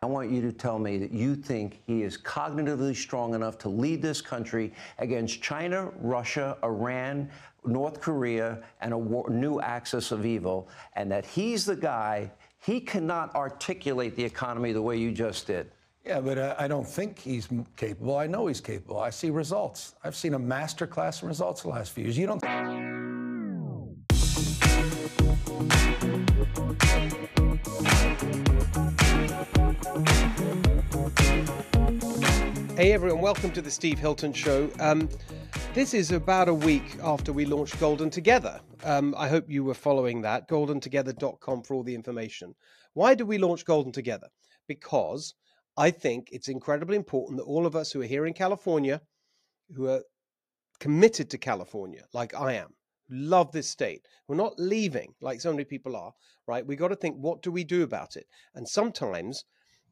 I want you to tell me that you think he is cognitively strong enough to lead this country against China, Russia, Iran, North Korea, and a war, new axis of evil, and that he's the guy, he cannot articulate the economy the way you just did. Yeah, but uh, I don't think he's capable. I know he's capable. I see results. I've seen a master class in results the last few years. You don't. Hey everyone, welcome to the Steve Hilton Show. Um, this is about a week after we launched Golden Together. Um, I hope you were following that. GoldenTogether.com for all the information. Why did we launch Golden Together? Because I think it's incredibly important that all of us who are here in California, who are committed to California, like I am, love this state, we're not leaving like so many people are, right? We got to think, what do we do about it? And sometimes,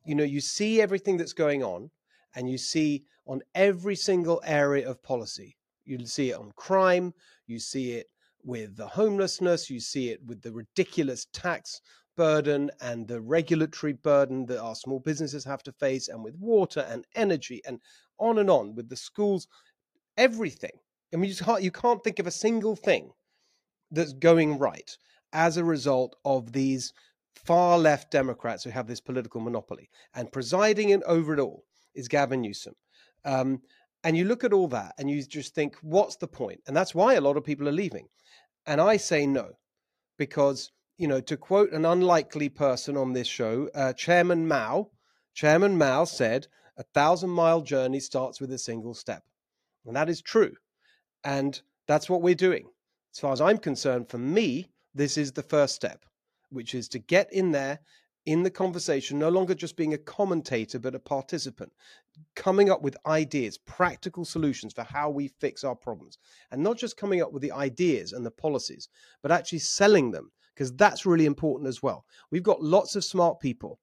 you know, you see everything that's going on and you see on every single area of policy. You see it on crime, you see it with the homelessness, you see it with the ridiculous tax burden and the regulatory burden that our small businesses have to face, and with water and energy, and on and on with the schools, everything. I mean, you can't, you can't think of a single thing that's going right as a result of these far left Democrats who have this political monopoly. And presiding over it all is Gavin Newsom. Um, and you look at all that and you just think, what's the point? And that's why a lot of people are leaving. And I say no, because, you know, to quote an unlikely person on this show, uh, Chairman Mao, Chairman Mao said, a thousand mile journey starts with a single step. And that is true. And that's what we're doing. As far as I'm concerned, for me, this is the first step, which is to get in there in the conversation, no longer just being a commentator, but a participant, coming up with ideas, practical solutions for how we fix our problems. And not just coming up with the ideas and the policies, but actually selling them, because that's really important as well. We've got lots of smart people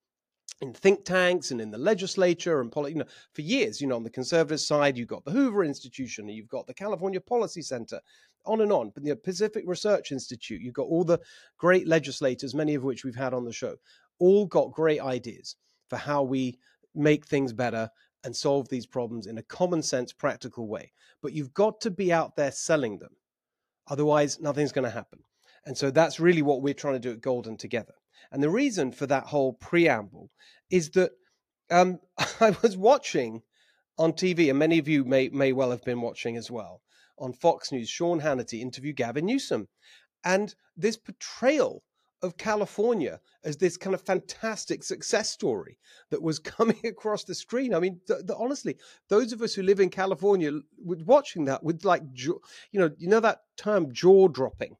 in think tanks and in the legislature and poli- you know for years you know on the conservative side you've got the hoover institution you've got the california policy center on and on but the pacific research institute you've got all the great legislators many of which we've had on the show all got great ideas for how we make things better and solve these problems in a common sense, practical way. But you've got to be out there selling them. Otherwise, nothing's going to happen. And so that's really what we're trying to do at Golden together. And the reason for that whole preamble is that um, I was watching on TV, and many of you may, may well have been watching as well, on Fox News, Sean Hannity interview Gavin Newsom. And this portrayal of California as this kind of fantastic success story that was coming across the screen. I mean, th- th- honestly, those of us who live in California watching that with like, you know, you know that term jaw dropping,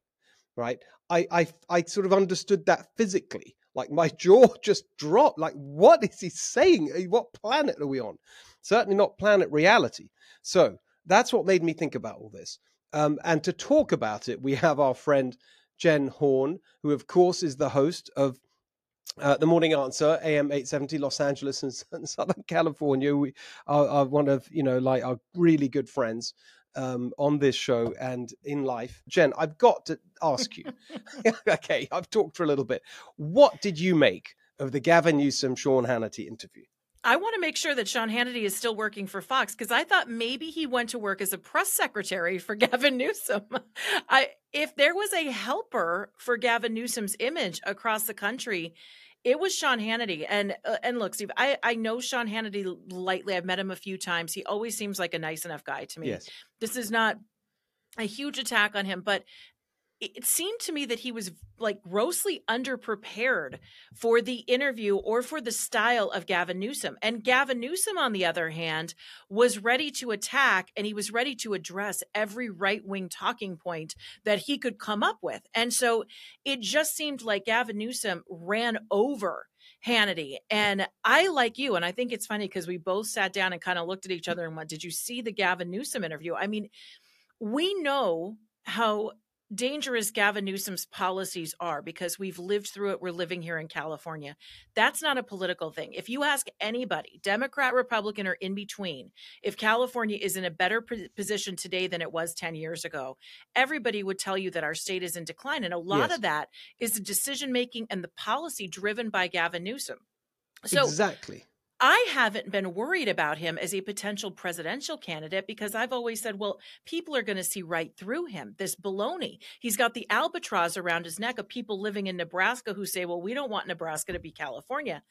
right? I, I, I sort of understood that physically. Like my jaw just dropped. Like, what is he saying? What planet are we on? Certainly not planet reality. So that's what made me think about all this. Um, and to talk about it, we have our friend Jen Horn, who, of course, is the host of uh, the Morning Answer, AM 870, Los Angeles and, Southern California. We are, are, one of, you know, like our really good friends um, on this show and in life. Jen, I've got to ask you. okay, I've talked for a little bit. What did you make of the Gavin Newsom Sean Hannity interview? I want to make sure that Sean Hannity is still working for Fox because I thought maybe he went to work as a press secretary for Gavin Newsom. I if there was a helper for Gavin Newsom's image across the country, it was Sean Hannity. And uh, and look, Steve, I I know Sean Hannity lightly. I've met him a few times. He always seems like a nice enough guy to me. Yes. This is not a huge attack on him, but it seemed to me that he was like grossly underprepared for the interview or for the style of Gavin Newsom. And Gavin Newsom, on the other hand, was ready to attack and he was ready to address every right wing talking point that he could come up with. And so it just seemed like Gavin Newsom ran over Hannity. And I, like you, and I think it's funny because we both sat down and kind of looked at each other and went, Did you see the Gavin Newsom interview? I mean, we know how dangerous Gavin Newsom's policies are because we've lived through it. We're living here in California. That's not a political thing. If you ask anybody, Democrat, Republican, or in between, if California is in a better position today than it was 10 years ago, everybody would tell you that our state is in decline. And a lot yes. of that is the decision making and the policy driven by Gavin Newsom. So exactly. I haven't been worried about him as a potential presidential candidate because I've always said, well, people are going to see right through him. This baloney. He's got the albatross around his neck of people living in Nebraska who say, well, we don't want Nebraska to be California.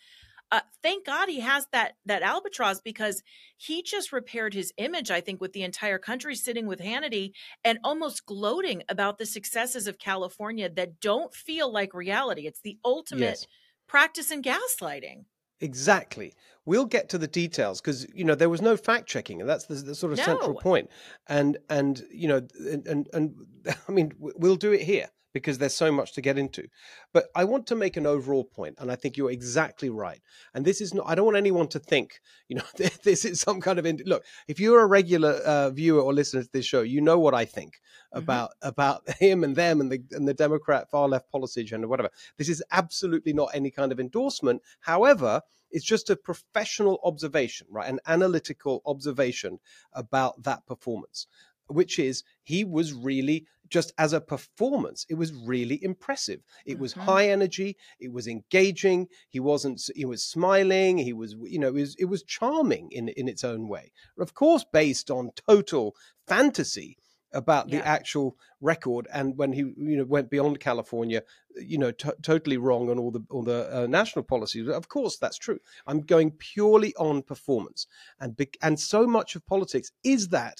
Uh, thank God he has that that albatross because he just repaired his image. I think with the entire country sitting with Hannity and almost gloating about the successes of California that don't feel like reality. It's the ultimate Yes. practice in gaslighting. Exactly. We'll get to the details because you know there was no fact checking, and that's the, the sort of central No. point. And and you know and and, and I mean we'll do it here because there's so much to get into. But I want to make an overall point, and I think you're exactly right. And this is not. I don't want anyone to think you know this is some kind of in, look. If you're a regular uh, viewer or listener to this show, you know what I think about about him and them and the and the Democrat far left policy agenda, whatever. This is absolutely not any kind of endorsement. However, it's just a professional observation, right? An analytical observation about that performance, which is he was really just as a performance, it was really impressive. It was Mhm. high energy, it was engaging. He wasn't, he was smiling. He was, you know, it was, it was charming in in its own way. Of course, based on total fantasy about the Yeah. actual record and when he you know went beyond california you know to- totally wrong on all the all the uh, national policies of course that's true i'm going purely on performance and bec- and so much of politics is that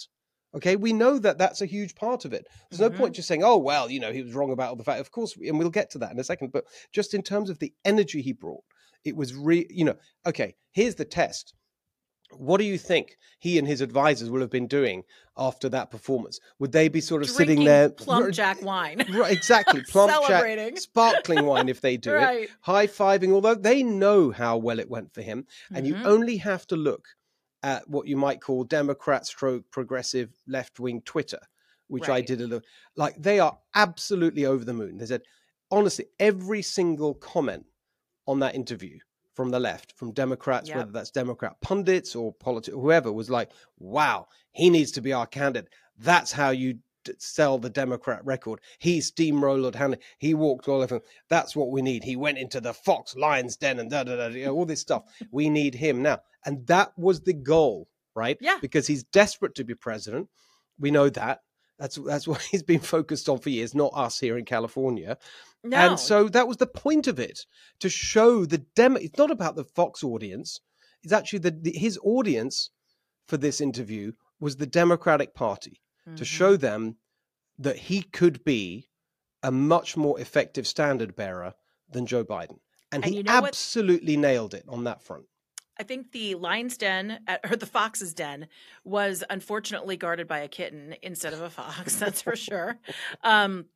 okay we know that that's a huge part of it there's no Mhm. point just saying oh well you know he was wrong about all the fact of course and we'll get to that in a second but just in terms of the energy he brought it was re you know okay here's the test what do you think he and his advisors will have been doing after that performance? Would they be sort of sitting Drinking there, plum jack wine. Right, exactly, plump jack, sparkling wine if they do it, high fiving. Although they know how well it went for him, and you Mhm. only have to look at what you might call Democrat stroke progressive left wing Twitter, which I did a little. Like they are absolutely over the moon. They said honestly, every single comment on that interview from the left, from Democrats, Yep. whether that's Democrat pundits or politics, whoever, was like, "Wow, he needs to be our candidate. That's how you sell the Democrat record. He steamrolled Hannity. He walked all over. That's what we need. He went into the Fox Lions den and da da da, know, all this stuff. We need him now." And that was the goal, right? Yeah. Because he's desperate to be president. We know that. That's that's what he's been focused on for years, not us here in California. No. And so that was the point of it to show the demo. It's not about the Fox audience. It's actually the, the his audience for this interview was the Democratic Party to Mhm. show them that he could be a much more effective standard bearer than Joe Biden. And, And he you know what? absolutely nailed it on that front. I think the lion's den at, or the fox's den was unfortunately guarded by a kitten instead of a fox. That's for sure. Um,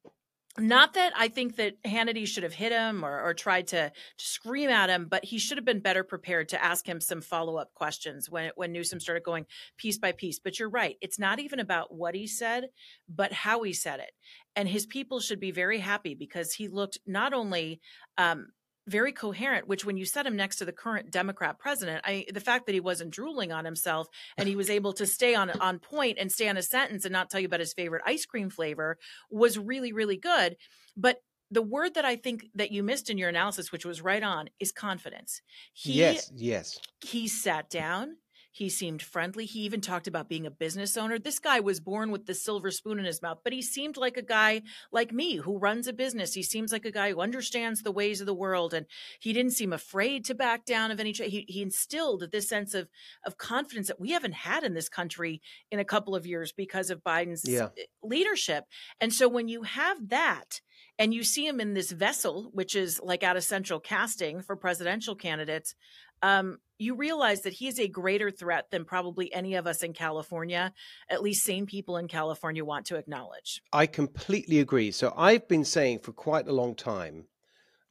not that I think that Hannity should have hit him or, or tried to scream at him, but he should have been better prepared to ask him some follow up questions when when Newsom started going piece by piece. But you're right; it's not even about what he said, but how he said it. And his people should be very happy because he looked not only um, very coherent which when you set him next to the current democrat president i the fact that he wasn't drooling on himself and he was able to stay on on point and stay on a sentence and not tell you about his favorite ice cream flavor was really really good but the word that i think that you missed in your analysis which was right on is confidence he yes, yes. he sat down he seemed friendly. He even talked about being a business owner. This guy was born with the silver spoon in his mouth but he seemed like a guy like me who runs a business. He seems like a guy who understands the ways of the world and he didn't seem afraid to back down of any tra- he, he instilled this sense of of confidence that we haven't had in this country in a couple of years because of biden's Yeah. leadership. And so when you have that and you see him in this vessel which is like out of central casting for presidential candidates um, you realize that he's a greater threat than probably any of us in California, at least sane people in California want to acknowledge. I completely agree. So I've been saying for quite a long time,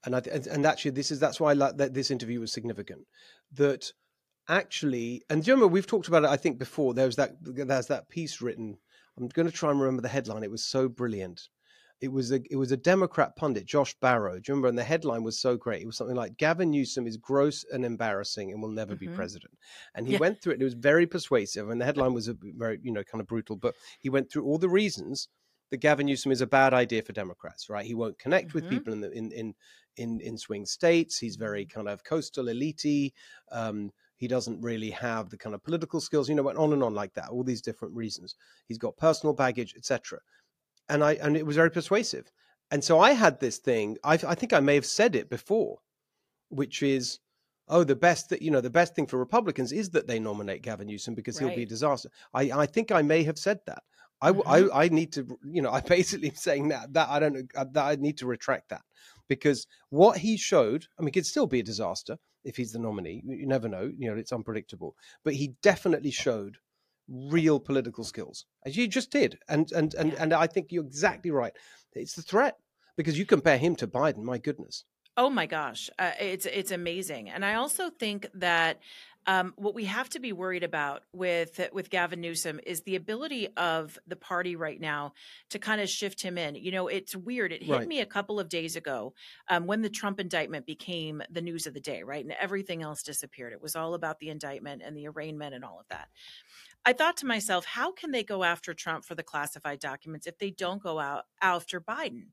and I, and- actually this is that's why I like that this interview was significant. That actually, and do you remember we've talked about it? I think before there was that there's that piece written. I'm going to try and remember the headline. It was so brilliant. It was a it was a Democrat pundit, Josh Barro. Do you remember? And the headline was so great. It was something like Gavin Newsom is gross and embarrassing and will never be Mhm. president. And he Yeah. went through it. And it was very persuasive. And the headline was a very you know kind of brutal, but he went through all the reasons that Gavin Newsom is a bad idea for Democrats, right? He won't connect with Mhm. people in the in in in in swing states. He's very kind of coastal elite. Um, he doesn't really have the kind of political skills, you know, went on and on like that. All these different reasons. He's got personal baggage, etc. And I and it was very persuasive. And so I had this thing. I, I think I may have said it before, which is, oh, the best that you know, the best thing for Republicans is that they nominate Gavin Newsom because he'll be a disaster. I I think I may have said that. I, Mhm. I, I need to, you know, I basically saying that that I don't uh, that I need to retract that because what he showed, I mean, it could still be a disaster if he's the nominee. You never know, you know, it's unpredictable. But he definitely showed real political skills, as you just did, and and and and I think you're exactly right. It's the threat because you compare him to Biden. My goodness. Oh my gosh, uh, it's it's amazing, and I also think that um, what we have to be worried about with with Gavin Newsom is the ability of the party right now to kind of shift him in. You know, it's weird. It hit Right. me a couple of days ago um, when the Trump indictment became the news of the day, right, and everything else disappeared. It was all about the indictment and the arraignment and all of that. I thought to myself, how can they go after Trump for the classified documents if they don't go out after Biden?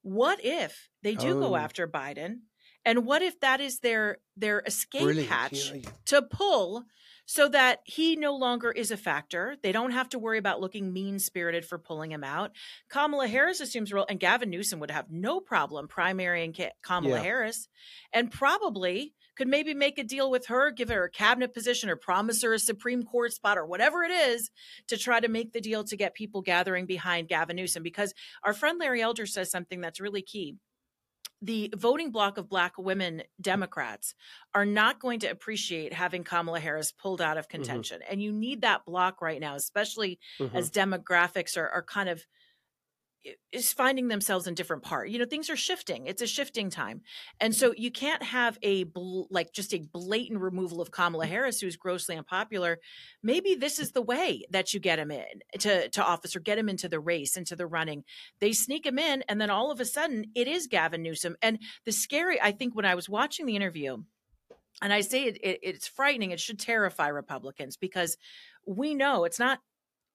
What if they do Oh. go after Biden? And what if that is their their escape Brilliant. hatch Yeah, to pull so that he no longer is a factor? They don't have to worry about looking mean spirited for pulling him out. Kamala Harris assumes role, and Gavin Newsom would have no problem primarying Kamala Yeah. Harris, and probably could maybe make a deal with her, give her a cabinet position, or promise her a Supreme Court spot, or whatever it is, to try to make the deal to get people gathering behind Gavin Newsom. Because our friend Larry Elder says something that's really key the voting bloc of black women Democrats are not going to appreciate having Kamala Harris pulled out of contention. And you need that block right now, especially Mhm. as demographics are, are kind of is finding themselves in different part. You know, things are shifting. It's a shifting time. And so you can't have a bl- like just a blatant removal of Kamala Harris who's grossly unpopular. Maybe this is the way that you get him in to to office or get him into the race, into the running. They sneak him in and then all of a sudden it is Gavin Newsom. And the scary I think when I was watching the interview and I say it, it it's frightening, it should terrify Republicans because we know it's not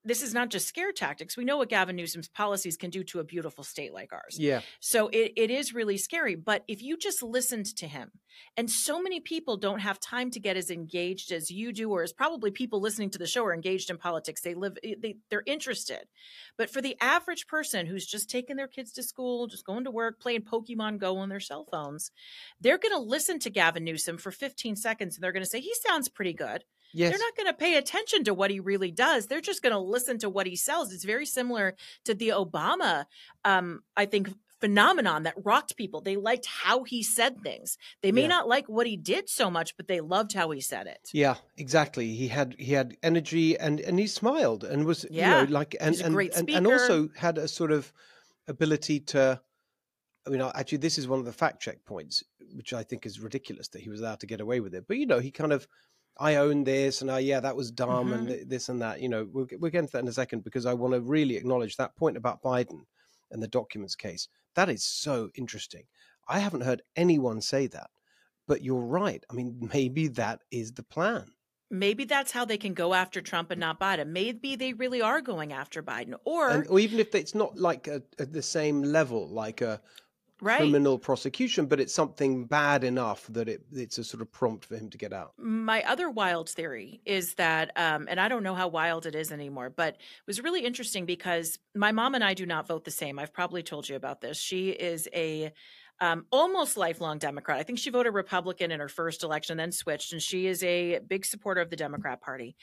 this is not just scare tactics. We know what Gavin Newsom's policies can do to a beautiful state like ours. Yeah. So it, it is really scary. But if you just listened to him, and so many people don't have time to get as engaged as you do, or as probably people listening to the show are engaged in politics. They live, eh, they, they're interested. But for the average person who's just taking their kids to school, just going to work, playing Pokemon Go on their cell phones, they're going to listen to Gavin Newsom for 15 seconds and they're going to say, he sounds pretty good. Yes. They're not going to pay attention to what he really does. They're just going to listen to what he sells. It's very similar to the Obama, um, I think, phenomenon that rocked people. They liked how he said things. They may Yeah. not like what he did so much, but they loved how he said it. Yeah, exactly. He had he had energy and and he smiled and was Yeah, you know like and and, and, and also had a sort of ability to. I mean, actually, this is one of the fact check points, which I think is ridiculous that he was allowed to get away with it. But you know, he kind of, I own this, and I yeah, that was dumb, and Mhm. th- this and that. You know, we'll get- we'll get into that in a second because I want to really acknowledge that point about Biden and the documents case. That is so interesting. I haven't heard anyone say that, but you're right. I mean, maybe that is the plan. Maybe that's how they can go after Trump and not Biden. Maybe they really are going after Biden, or and, or even if it's not like a, at the same level, like a right. criminal prosecution, but it's something bad enough that it, it's a sort of prompt for him to get out. my other wild theory is that um, and i don't know how wild it is anymore but it was really interesting because my mom and i do not vote the same i've probably told you about this she is a um, almost lifelong democrat i think she voted republican in her first election then switched and she is a big supporter of the democrat party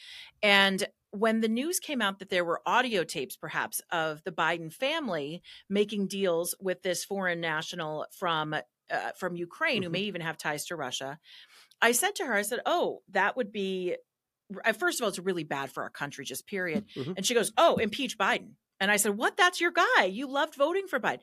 and when the news came out that there were audio tapes perhaps of the biden family making deals with this foreign national from uh, from ukraine who Mhm. may even have ties to russia I said to her, I said, "Oh, that would be uh, first of all, it's really bad for our country, just period." Mhm. And she goes, "Oh, impeach Biden." And I said, "What? That's your guy. You loved voting for Biden."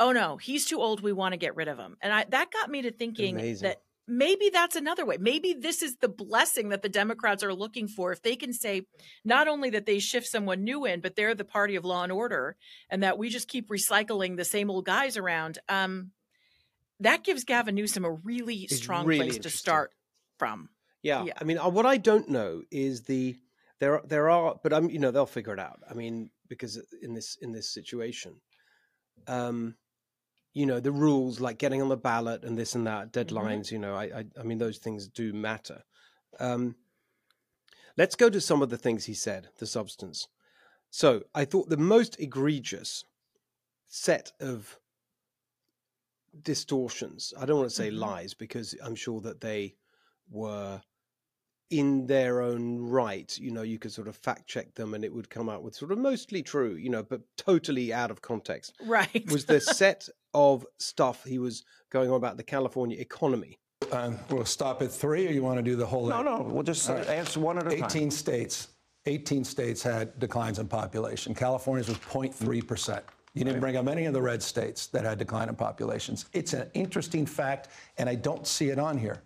Oh no, he's too old. We want to get rid of him. And I that got me to thinking Amazing. that maybe that's another way. Maybe this is the blessing that the Democrats are looking for. If they can say not only that they shift someone new in, but they're the party of law and order, and that we just keep recycling the same old guys around. Um, that gives Gavin Newsom a really strong really place to start from. Yeah. Yeah. I mean, uh, what I don't know is the there there are, but I'm you know they'll figure it out. I mean, because in this in this situation, um, you know the rules like getting on the ballot and this and that deadlines. You know, I, I I mean those things do matter. Um, let's go to some of the things he said. The substance. So I thought the most egregious set of distortions. I don't want to say Mhm. lies because I'm sure that they were in their own right. You know, you could sort of fact check them and it would come out with sort of mostly true, you know, but totally out of context. Right. Was the set of stuff he was going on about the California economy. Um, we'll stop at three, or you want to do the whole? No, no, we'll just answer one at a time. 18 states. 18 states had declines in population. California's was 0.3%. You didn't bring up any of the red states that had decline in populations. It's an interesting fact, and I don't see it on here.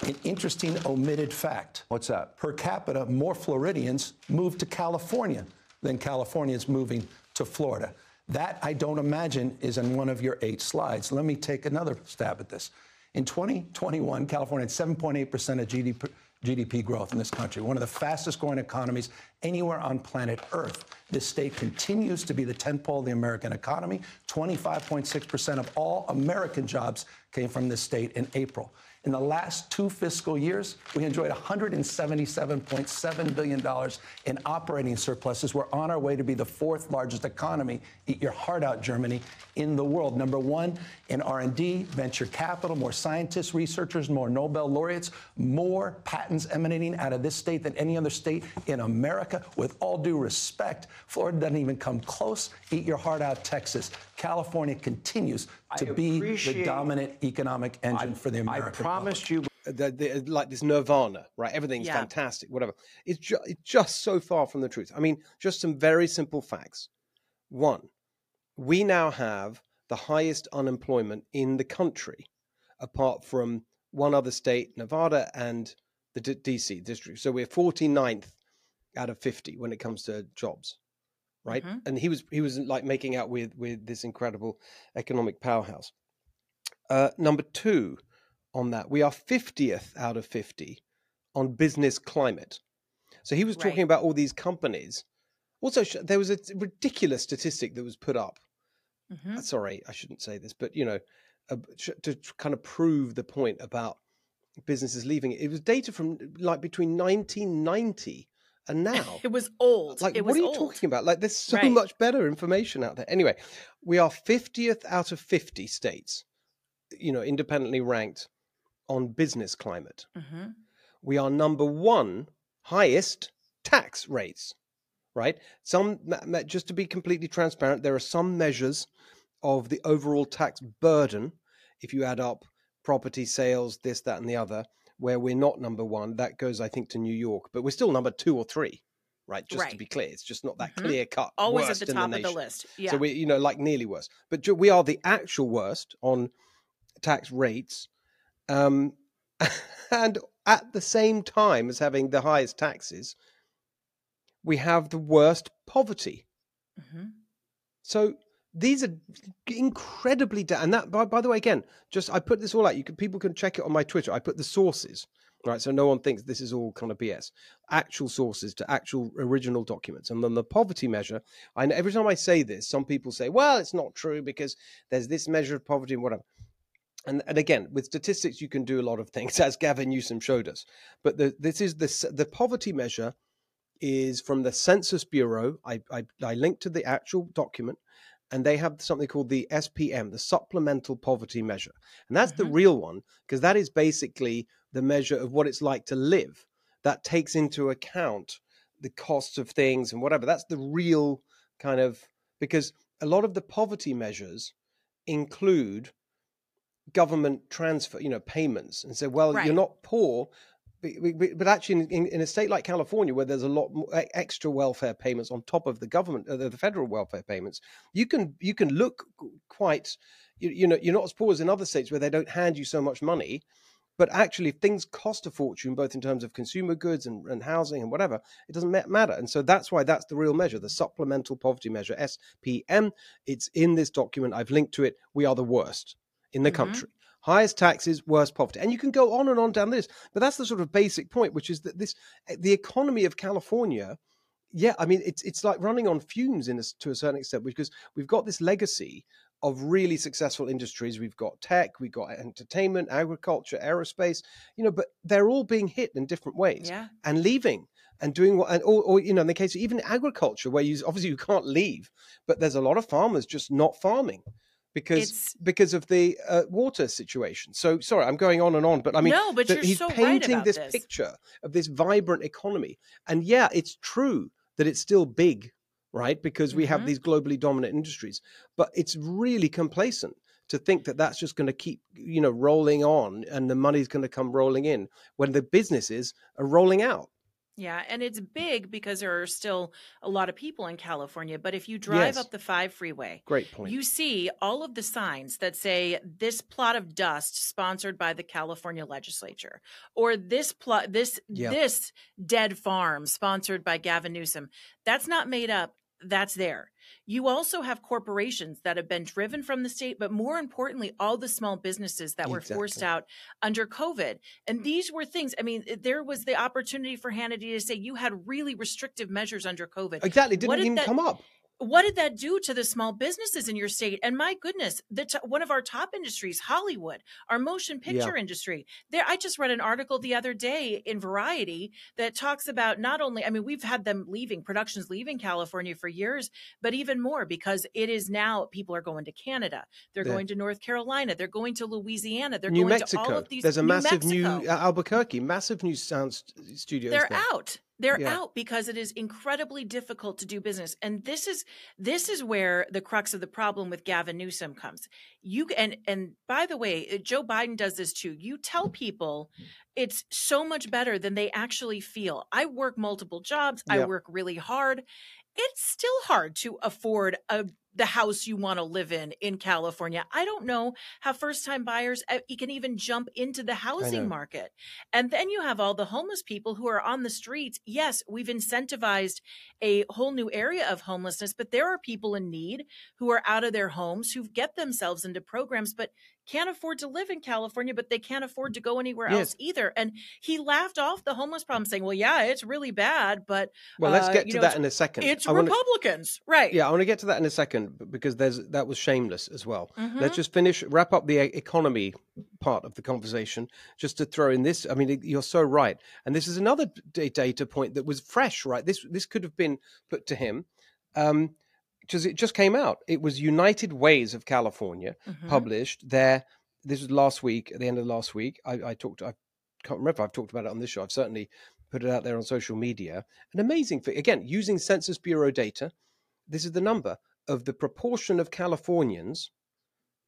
An interesting omitted fact. What's that? Per capita, more Floridians moved to California than Californians moving to Florida. That, I don't imagine, is in one of your eight slides. Let me take another stab at this. In 2021, California had 7.8% of GDP, GDP growth in this country, one of the fastest growing economies anywhere on planet Earth. This state continues to be the tentpole of the American economy. 25.6% of all American jobs came from this state in April. In the last two fiscal years, we enjoyed $177.7 billion in operating surpluses. We're on our way to be the fourth largest economy, eat your heart out, Germany, in the world. Number one in R&D, venture capital, more scientists, researchers, more Nobel laureates, more patents emanating out of this state than any other state in America. With all due respect, Florida doesn't even come close. Eat your heart out, Texas. California continues to be the dominant economic engine for the American. Promised you the, the, like this nirvana, right? Everything's Yeah. fantastic, whatever. It's, ju- it's just so far from the truth. I mean, just some very simple facts. One, we now have the highest unemployment in the country, apart from one other state, Nevada, and the D- DC district. So we're 49th out of 50 when it comes to jobs, right? Mhm. And he was he was like making out with with this incredible economic powerhouse. Uh, number two on that, we are 50th out of 50 on business climate. So he was talking Right. about all these companies. Also, there was a ridiculous statistic that was put up. Mhm. Sorry, I shouldn't say this, but you know, uh, to kind of prove the point about businesses leaving. It was data from like between 1990 and now. It was old. Like, it what are you old. talking about? Like, there's so Right. much better information out there. Anyway, we are 50th out of 50 states, you know, independently ranked on business climate. hmm We are number one highest tax rates, right? Some, just to be completely transparent, there are some measures of the overall tax burden, if you add up property sales, this, that, and the other, where we're not number one. That goes, I think, to New York, but we're still number two or three, right? Just to be clear, it's just not that Mhm. clear cut. Always at the top of the list. Yeah. So we, you know, like nearly worst, But we are the actual worst on tax rates, um, and at the same time as having the highest taxes, we have the worst poverty. Mhm. So these are incredibly da- and that by, by the way again just i put this all out. You can people can check it on my twitter. I put the sources right? So no one thinks this is all kind of bs actual sources to actual original documents. And then the poverty measure and every time i say this some people say well it's not true because there's this measure of poverty and whatever and, and again with statistics you can do a lot of things as gavin newsom showed us but the, this is the the poverty measure is from the census bureau i i, I linked to the actual document and they have something called the SPM, the Supplemental Poverty Measure. And that's the Mhm. real one because that is basically the measure of what it's like to live. That takes into account the costs of things and whatever. That's the real kind of because a lot of the poverty measures include government transfer, you know, payments, and say, well, Right. you're not poor, but, actually, in, a state like California, where there's a lot more extra welfare payments on top of the government, uh, the the federal welfare payments, you can you can look quite, you, you know, you're not as poor as in other states where they don't hand you so much money. But actually, if things cost a fortune, both in terms of consumer goods and, and housing and whatever, it doesn't matter. And so that's why that's the real measure, the supplemental poverty measure, SPM. It's in this document. I've linked to it. We are the worst in the Mhm. country. highest taxes, worst poverty. And you can go on and on down this. But that's the sort of basic point, which is that this the economy of California yeah, I mean, it's it's like running on fumes in a, to a certain extent because we've got this legacy of really successful industries. We've got tech, we've got entertainment, agriculture, aerospace, you know, but they're all being hit in different ways Yeah. and leaving and doing what, and, or, or, you know, in the case of even agriculture, where you obviously you can't leave, but there's a lot of farmers just not farming because It's- because of the uh, water situation. So sorry, I'm going on and on, but I mean, No, but you're he's so right painting about this, this. picture of this vibrant economy, and yeah, it's true that it's still big, right? Because we have Mhm. these globally dominant industries, but it's really complacent to think that that's just going to keep you know rolling on and the money's going to come rolling in when the businesses are rolling out Yeah, and it's big because there are still a lot of people in California. But if you drive Yes. up the five freeway, great point you see all of the signs that say this plot of dust sponsored by the California legislature, or this plot, this Yeah. this dead farm sponsored by Gavin Newsom. That's not made up. That's there. You also have corporations that have been driven from the state, but more importantly, all the small businesses that were forced out under COVID. And these were things, I mean, there was the opportunity for Hannity to say you had really restrictive measures under COVID. exactly didn't What did even that- come up What did that do to the small businesses in your state? And my goodness, the t- one of our top industries, Hollywood, our motion picture industry. There, I just read an article the other day in Variety that talks about not only, I mean, we've had them leaving, productions leaving California for years, but even more because it is now people are going to Canada, they're Yeah. going to North Carolina, they're going to Louisiana, they're new going mexico to all of these. there's a New massive new Mexico. uh, albuquerque massive new sound st- studios they're there. out they're Yeah. out because it is incredibly difficult to do business and this is this is where the crux of the problem with Gavin Newsom comes. You and and by the way Joe Biden does this too. You tell people it's so much better than they actually feel. I work multiple jobs. I work really hard. It's still hard to afford a the house you want to live in in California. I don't know how first time buyers eh, you can even jump into the housing market. And then you have all the homeless people who are on the streets. Yes, we've incentivized a whole new area of homelessness, but there are people in need who are out of their homes who get themselves into programs but can't afford to live in California, but they can't afford to go anywhere Yes. else either. And he laughed off the homeless problem saying, "Well, yeah, it's really bad, but well let's uh, get you to know, that in a second it's I wanna- Republicans." Right. yeah i want to get to that in a second because there's that was shameless as well Mhm. let's just finish wrap up the e- economy part of the conversation just to throw in this i mean you're so right and this is another data point that was fresh right this this could have been put to him um because it just came out it was united ways of california Mhm. published there. this was last week at the end of last week i, I talked i can't remember if i've talked about it on this show i've certainly put it out there on social media an amazing thing again using census bureau data this is the number of the proportion of californians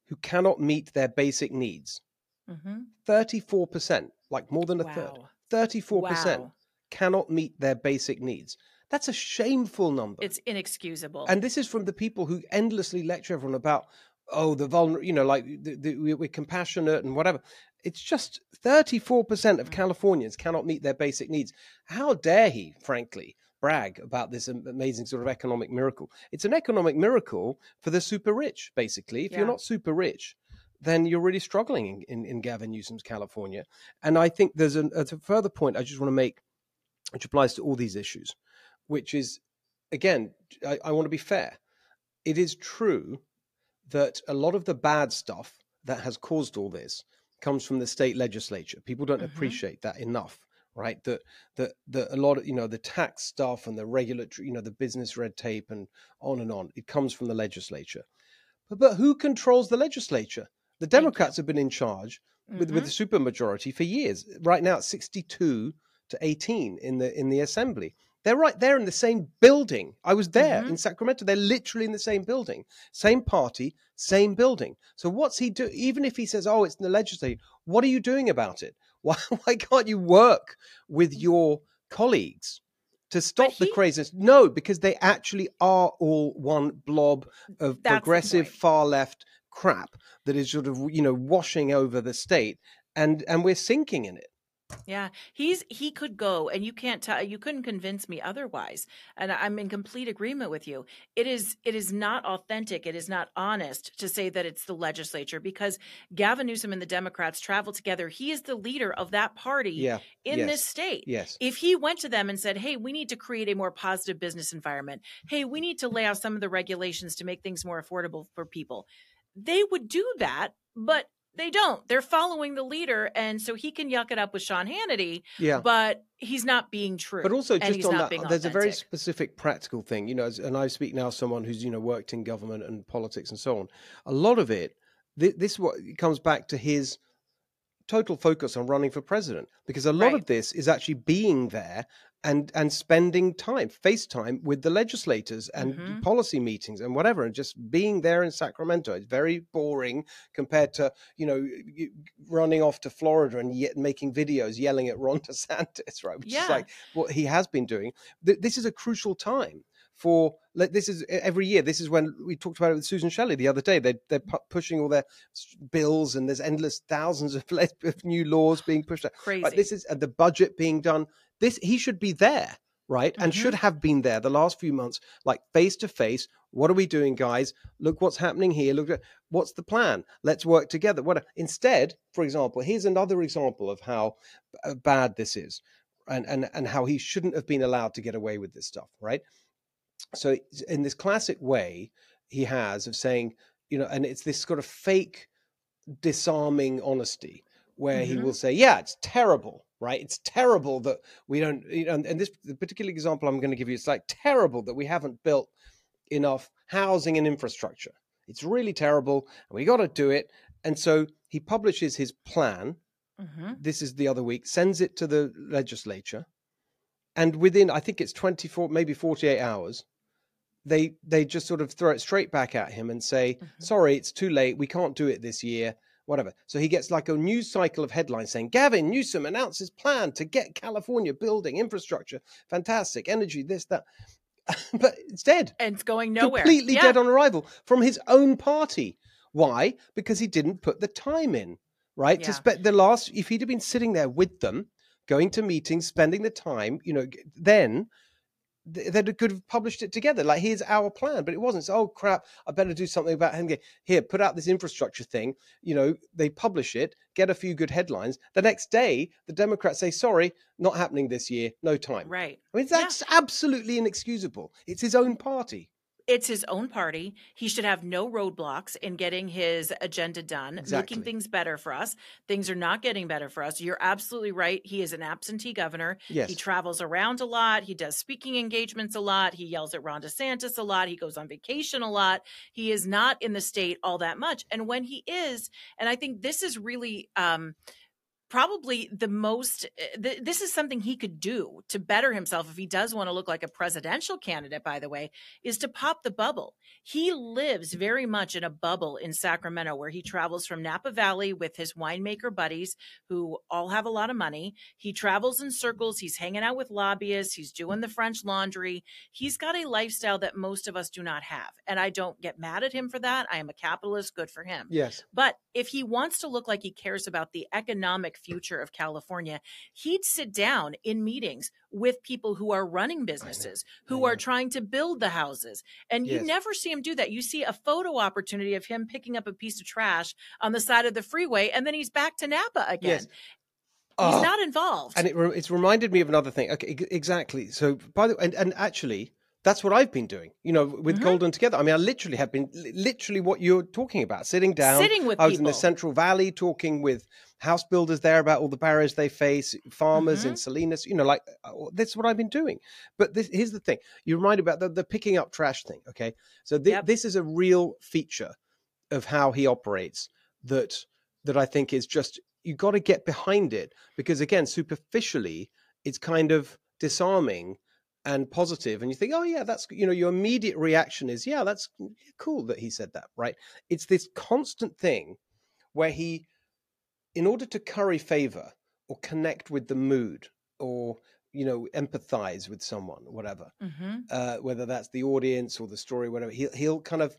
who cannot meet their basic needs Mhm. 34% like more than a third 34% Wow. cannot meet their basic needs that's a shameful number. It's inexcusable. and this is from the people who endlessly lecture everyone about oh the vulnerable you know like the, the, we- we're compassionate and whatever. It's just 34% of mm. californians cannot meet their basic needs. How dare he frankly brag about this amazing sort of economic miracle? It's an economic miracle for the super rich basically. If Yeah. you're not super rich then you're really struggling in, in, in gavin newsom's california. And i think there's a, a further point i just want to make which applies to all these issues which is again I, I want to be fair it is true that a lot of the bad stuff that has caused all this comes from the state legislature. People don't Mhm. appreciate that enough, right? That that that a lot of you know the tax stuff and the regulatory, you know, the business red tape and on and on. It comes from the legislature. But but who controls the legislature? The Democrats have been in charge with with Mhm. a supermajority for years. Right now, it's sixty-two to eighteen in the in the assembly. They're right there in the same building. I was there Mhm. in Sacramento. They're literally in the same building, same party, same building. So what's he do? Even if he says, "Oh, it's in the legislature," what are you doing about it? Why why can't you work with your colleagues to stop the craziness? No, because they actually are all one blob of progressive far left crap that is sort of you know washing over the state, and and we're sinking in it. Yeah, he's he could go, and you can't tell you couldn't convince me otherwise. And I'm in complete agreement with you. It is it is not authentic. It is not honest to say that it's the legislature because Gavin Newsom and the Democrats travel together. He is the leader of that party Yeah. in yes. this state. Yes. If he went to them and said, "Hey, we need to create a more positive business environment. Hey, we need to lay out some of the regulations to make things more affordable for people," they would do that, but they don't. They're following the leader, and so he can yuck it up with Sean Hannity, Yeah. but he's not being true. But also, just on that, there's a very specific practical thing, you know. And I speak now, someone who's you know worked in government and politics and so on. A lot of it, this, this what comes back to his total focus on running for president, because a lot Right. of this is actually being there and and spending time, face time with the legislators and Mhm. policy meetings and whatever, and just being there in Sacramento. It's very boring compared to you know running off to Florida and yet making videos yelling at Ron DeSantis, right? Which Yeah. is like what he has been doing. This is a crucial time for. like, This is every year. This is when we talked about it with Susan Shelley the other day. They they're pu- pushing all their bills, and there's endless thousands of, of new laws being pushed. out. Crazy. Like, this is and the budget being done. This he should be there, right? And Mhm. should have been there the last few months, like face to face. What are we doing, guys? Look what's happening here. Look at what's the plan. Let's work together. What instead, for example, here's another example of how uh, bad this is, and and and how he shouldn't have been allowed to get away with this stuff, right? So in this classic way, he has of saying, you know, and it's this sort of fake disarming honesty where he Mhm. will say, "Yeah, it's terrible, right? It's terrible that we don't." You know, and, and this the particular example I'm going to give you, it's like terrible that we haven't built enough housing and infrastructure. It's really terrible, and we got to do it. And so he publishes his plan. Mhm. This is the other week. Sends it to the legislature, and within I think it's 24, maybe 48 hours, they they just sort of throw it straight back at him and say, Mhm. "Sorry, it's too late. We can't do it this year." Whatever. So he gets like a news cycle of headlines saying Gavin Newsom announces plan to get California building infrastructure, fantastic energy, this that. but it's dead and it's going nowhere. completely Yeah. dead on arrival from his own party. Why? Because he didn't put the time in, right? To spend the last, if he'd have been sitting there with them, going to meetings, spending the time, you know, then th- they could have published it together. Like, here's our plan, but it wasn't. So, oh crap, I better do something about him. Here, put out this infrastructure thing. You know, they publish it, get a few good headlines. The next day, the Democrats say, sorry, not happening this year, no time. Right. I mean, Yeah. that's absolutely inexcusable. It's his own party. It's his own party. He should have no roadblocks in getting his agenda done, Exactly. making things better for us. Things are not getting better for us. You're absolutely right. He is an absentee governor. Yes. He travels around a lot. He does speaking engagements a lot. He yells at Ron DeSantis a lot. He goes on vacation a lot. He is not in the state all that much. And when he is, and I think this is really um, probably the most uh, th- this is something he could do to better himself if he does want to look like a presidential candidate by the way is to pop the bubble. He lives very much in a bubble in sacramento where he travels from napa valley with his winemaker buddies who all have a lot of money. He travels in circles. He's hanging out with lobbyists. He's doing the french laundry. He's got a lifestyle that most of us do not have and i don't get mad at him for that. I am a capitalist. Good for him. Yes. but if he wants to look like he cares about the economic future of California, he'd sit down in meetings with people who are running businesses, who are trying to build the houses. And you never see him do that. You see a photo opportunity of him picking up a piece of trash on the side of the freeway, and then he's back to Napa again. Yes. He's Oh, not involved. and it re- it's reminded me of another thing. Okay, exactly. So by the and, and actually, that's what I've been doing. You know, with Mhm. Golden Together. I mean, I literally have been literally what you're talking about, sitting down. Sitting with I was in the. Central Valley talking with house builders there about all the barriers they face, farmers Mm-hmm. in Salinas. You know, like uh, that's what I've been doing. But this, here's the thing: you reminded about the, the picking up trash thing. Okay, so thi- Yep. this is a real feature of how he operates that that I think is just you got to get behind it because again, superficially, it's kind of disarming and positive, and you think, oh yeah, that's you know, your immediate reaction is, yeah, that's cool that he said that, right? It's this constant thing where he, in order to curry favor or connect with the mood or you know empathize with someone, whatever, Mhm. uh, whether that's the audience or the story, whatever. He'll he'll kind of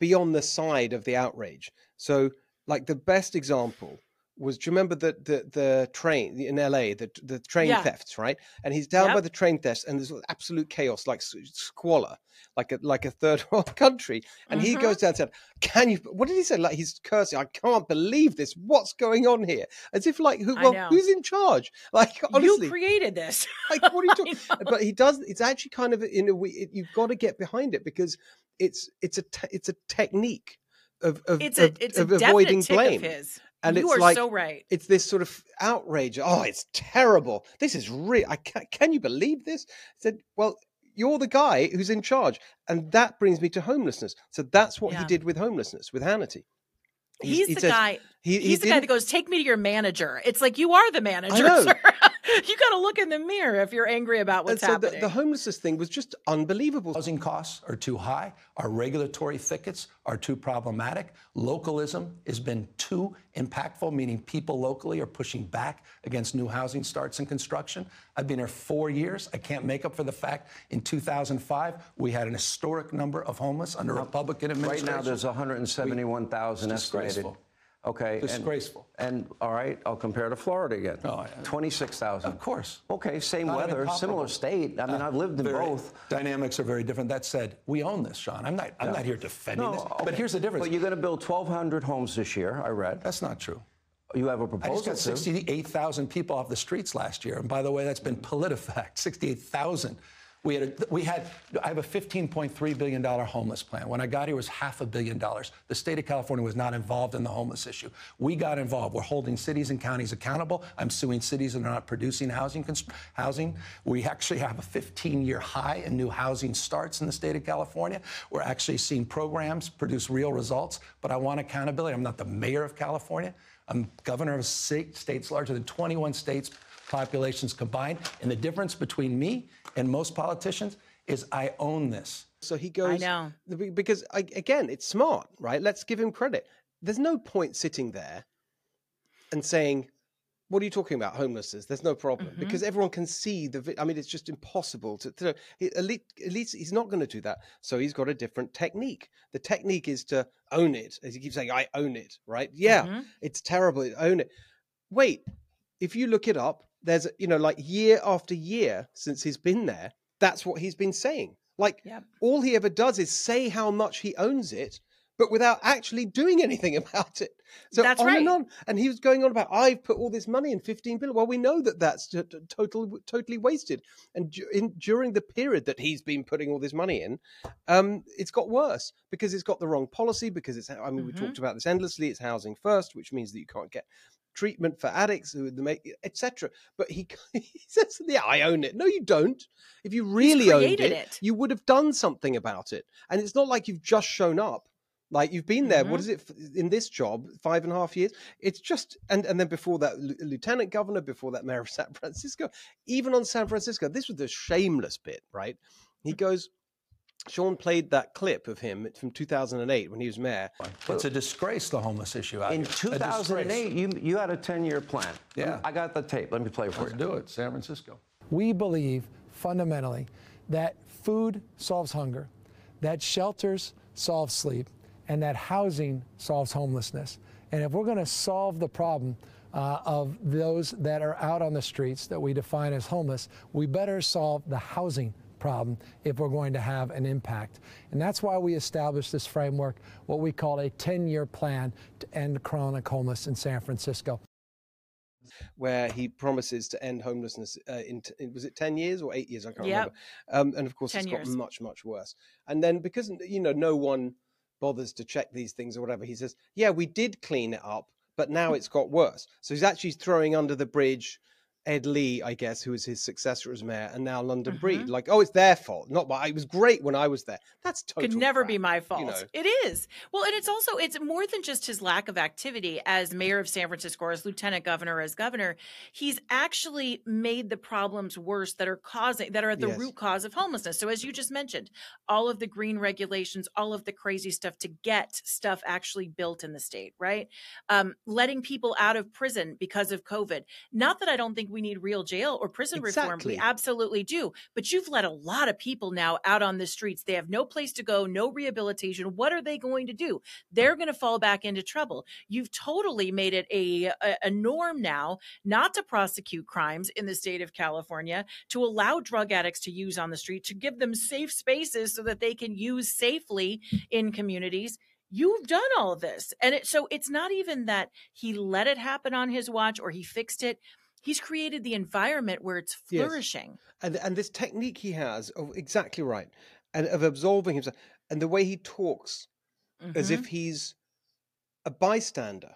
be on the side of the outrage. So, like the best example was do you remember the the, the train in LA the the train Yeah. thefts right? And he's down by the train thefts and there's absolute chaos like squalor like a like a third world country. And he Mhm. goes down and said can you what did he say? Like he's cursing. I can't believe this. What's going on here? As if like who well who's in charge? Like honestly. you created this. like what are you talking but he does it's actually kind of in a way it, you've got to get behind it because it's it's a te- it's a technique of of, It's a of, it's a of definite avoiding blame of his. And you it's are like so right. it's this sort of outrage. Oh it's terrible. This is real i can, can you believe this? I said well you're the guy who's in charge. And that brings me to homelessness. So that's what he did with homelessness with hannity. He's, he the says- guy. He, he He's the guy that goes, "Take me to your manager." It's like you are the manager, know. sir. you got to look in the mirror if you're angry about and what's so the, happening. the homelessness thing was just unbelievable Housing costs are too high. Our regulatory thickets are too problematic. Localism has been too impactful, meaning people locally are pushing back against new housing starts and construction. I've been here four years. I can't make up for the fact in 2005 we had an historic number of homeless under Republican administration. Right now, there's 171,000 It's estimated. disgraceful. Okay. and- Disgraceful. And, all right, I'll compare to Florida again. Oh, yeah. 26,000. Of course. Okay, same Not even weather, similar comparable. state. I mean, I've lived in Very- both. Dynamics are very different. That said, we own this, Sean. I'm not. I'm not here defending this. But okay. here's the difference. But you're going to build 1,200 homes this year, I read. That's not true. You have a I proposal just got to. 68,000 people off the streets last year. And by the way, that's been PolitiFact, 68,000. We had, a, we had, I have a $15.3 billion homeless plan. When I got here, it was half a billion dollars. The state of California was not involved in the homeless issue. We got involved. We're holding cities and counties accountable. I'm suing cities that are not producing housing. housing. We actually have a 15 year high in new housing starts in the state of California. We're actually seeing programs produce real results, but I want accountability. I'm not the mayor of California. I'm governor of state, states larger than 21 states populations combined. And the difference between me and most politicians is I own this. So he goes. know. Because I, again, it's smart, right? Let's give him credit. There's no point sitting there and saying, "What are you talking about? Homelessness? There's no problem," Mm-hmm. because everyone can see the. vi- I mean, it's just impossible to. to at, least, at least he's not going to do that. So he's got a different technique. The technique is to own it, as he keeps saying, "I own it." Right? Yeah, Mhm. it's terrible. Own it. Wait, if you look it up, there's you know like year after year since he's been there, that's what he's been saying. Like Yep. all he ever does is say how much he owns it, but without actually doing anything about it. So That's on and on, and he was going on about I've put all this money in 15 billion. Well, we know that that's t- t- total, totally wasted. And du- in, during the period that he's been putting all this money in, um, it's got worse because it's got the wrong policy. Because it's I mean we Mhm. talked about this endlessly. It's housing first, which means that you can't get treatment for addicts who the make etc. But he he says, "Yeah, I own it." No, you don't. If you really owned it, it. you would have done something about it. And it's not like you've just shown up. Like you've been there. What Mhm. is it in this job? Five and a half years. It's just and and then before that, lieutenant governor. Before that, mayor of San Francisco. Even on San Francisco, this was the shameless bit, right? He goes. Sean played that clip of him from 2008 when he was mayor. It's a disgrace, the homeless issue out In here. 2008, you, you had a 10-year plan. Yeah. I got the tape. Let me play it for Let's you. do it, San Francisco. We believe fundamentally that food solves hunger, that shelters solve sleep, and that housing solves homelessness. And if we're going to solve the problem uh, of those that are out on the streets that we define as homeless, we better solve the housing problem if we're going to have an impact. And that's why we established this framework, what we call a 10 year plan to end chronic homeless in San Francisco. where he promises to end homelessness uh, in, t- was it 10 years or 8 years i can't Yep. remember um, and of course 10 it's got much much worse and then because you know no one bothers to check these things or whatever he says yeah we did clean it up but now it's got worse so he's actually throwing under the bridge Ed Lee, I guess, who was his successor as mayor, and now London Breed. Like, oh, it's their fault, not my. It was great when I was there. That's total. could never crap, be my fault. You know. It is. Well, and it's also it's more than just his lack of activity as mayor of San Francisco or as lieutenant governor or as governor. He's actually made the problems worse that are causing that are at the Yes. root cause of homelessness. So as you just mentioned, all of the green regulations, all of the crazy stuff to get stuff actually built in the state, right? Um, letting people out of prison because of COVID. Not that I don't think we we need real jail or prison reform. We absolutely do. But you've let a lot of people now out on the streets. They have no place to go, no rehabilitation. What are they going to do? They're going to fall back into trouble. You've totally made it a, a, a norm now not to prosecute crimes in the state of California, to allow drug addicts to use on the street, to give them safe spaces so that they can use safely in communities you've done all this and it, so it's not even that he let it happen on his watch or he fixed it he's created the environment where it's Yes. flourishing and and this technique he has of exactly right and of absolving himself and the way he talks as Mhm. if he's a bystander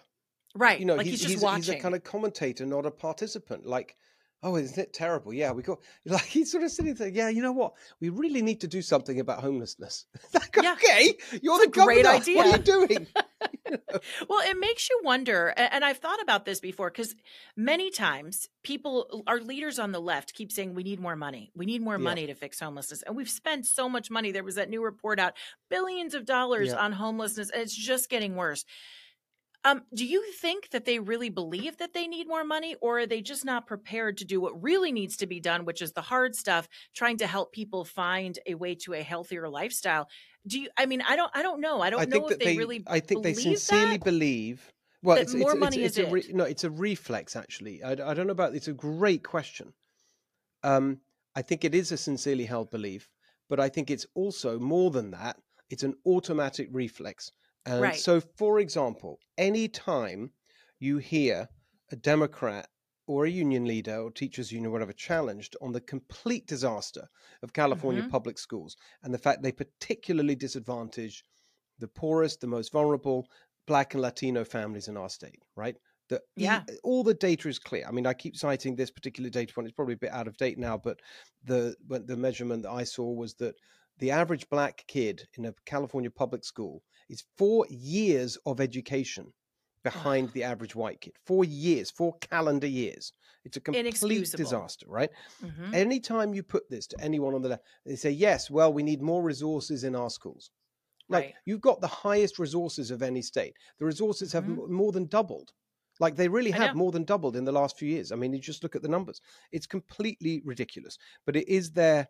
right you know like he's, just watching he's a kind of commentator not a participant like oh isn't it terrible yeah we got like he's sort of sitting there yeah you know what we really need to do something about homelessness like, Yeah. okay you're It's the governor. what are you doing well it makes you wonder and i've thought about this before because many times people our leaders on the left keep saying we need more money we need more Yeah. money to fix homelessness and we've spent so much money there was that new report out billions of dollars Yeah. on homelessness and it's just getting worse um, do you think that they really believe that they need more money or are they just not prepared to do what really needs to be done which is the hard stuff trying to help people find a way to a healthier lifestyle do you i mean i don't i don't know i don't I know if they, they, really I think they sincerely that. believe. Well, that it's, more it's, money it's, is a re, no, it's a reflex actually. I, I don't know about. It's a great question. Um, I think it is a sincerely held belief, but I think it's also more than that. It's an automatic reflex. And Right. so, for example, any time you hear a Democrat or a union leader or teachers union, whatever, challenged on the complete disaster of California Mhm. public schools and the fact they particularly disadvantage the poorest, the most vulnerable, Black and Latino families in our state, right? The, Yeah. all the data is clear. I mean, I keep citing this particular data point. It's probably a bit out of date now, but the but the measurement that I saw was that the average black kid in a California public school is four years of education behind the average white kid. Four years, four calendar years. It's a complete disaster, right? Mhm. Anytime you put this to anyone on the left, they say, yes, well, we need more resources in our schools. Like Right. you've got the highest resources of any state. The resources have Mhm. m- more than doubled. Like they really have more than doubled in the last few years. I mean, you just look at the numbers. It's completely ridiculous. But it is their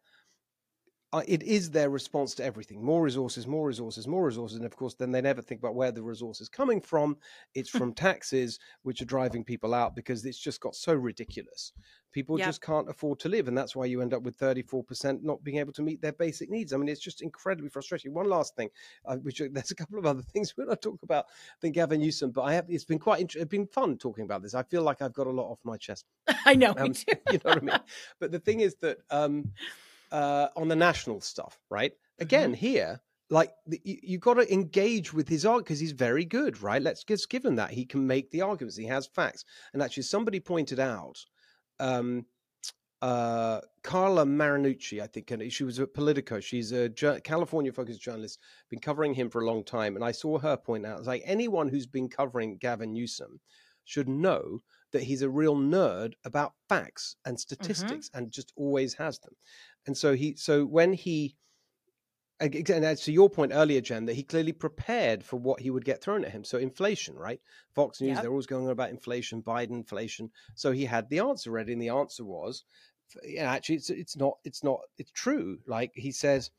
uh, it is their response to everything. More resources, more resources, more resources, and of course, then they never think about where the resource is coming from. It's from taxes, which are driving people out because it's just got so ridiculous. People Yep. just can't afford to live, and that's why you end up with thirty-four percent not being able to meet their basic needs. I mean, it's just incredibly frustrating. One last thing, uh, which uh, there's a couple of other things we're not talk about. I think Gavin Newsom, but I have. It's been quite. Int- it's been fun talking about this. I feel like I've got a lot off my chest. i know me Um, too. you know what I mean? But the thing is that um, uh, on the national stuff, right? Again, here, like you, you got to engage with his art because he's very good, right? Let's just give him that. He can make the arguments. He has facts. And actually, somebody pointed out. Um, uh, Carla Marinucci, I think, and she was at Politico. She's a jour- California-focused journalist, been covering him for a long time, and I saw her point out, it's like anyone who's been covering Gavin Newsom should know that he's a real nerd about facts and mm-hmm. statistics, and just always has them. And so he, so when he, and as to your point earlier, Jen, that he clearly prepared for what he would get thrown at him. So inflation, right? Fox News, Yep. they're always going on about inflation, Biden inflation. So he had the answer ready, and the answer was, actually, it's it's not, it's not, it's true. Like he says,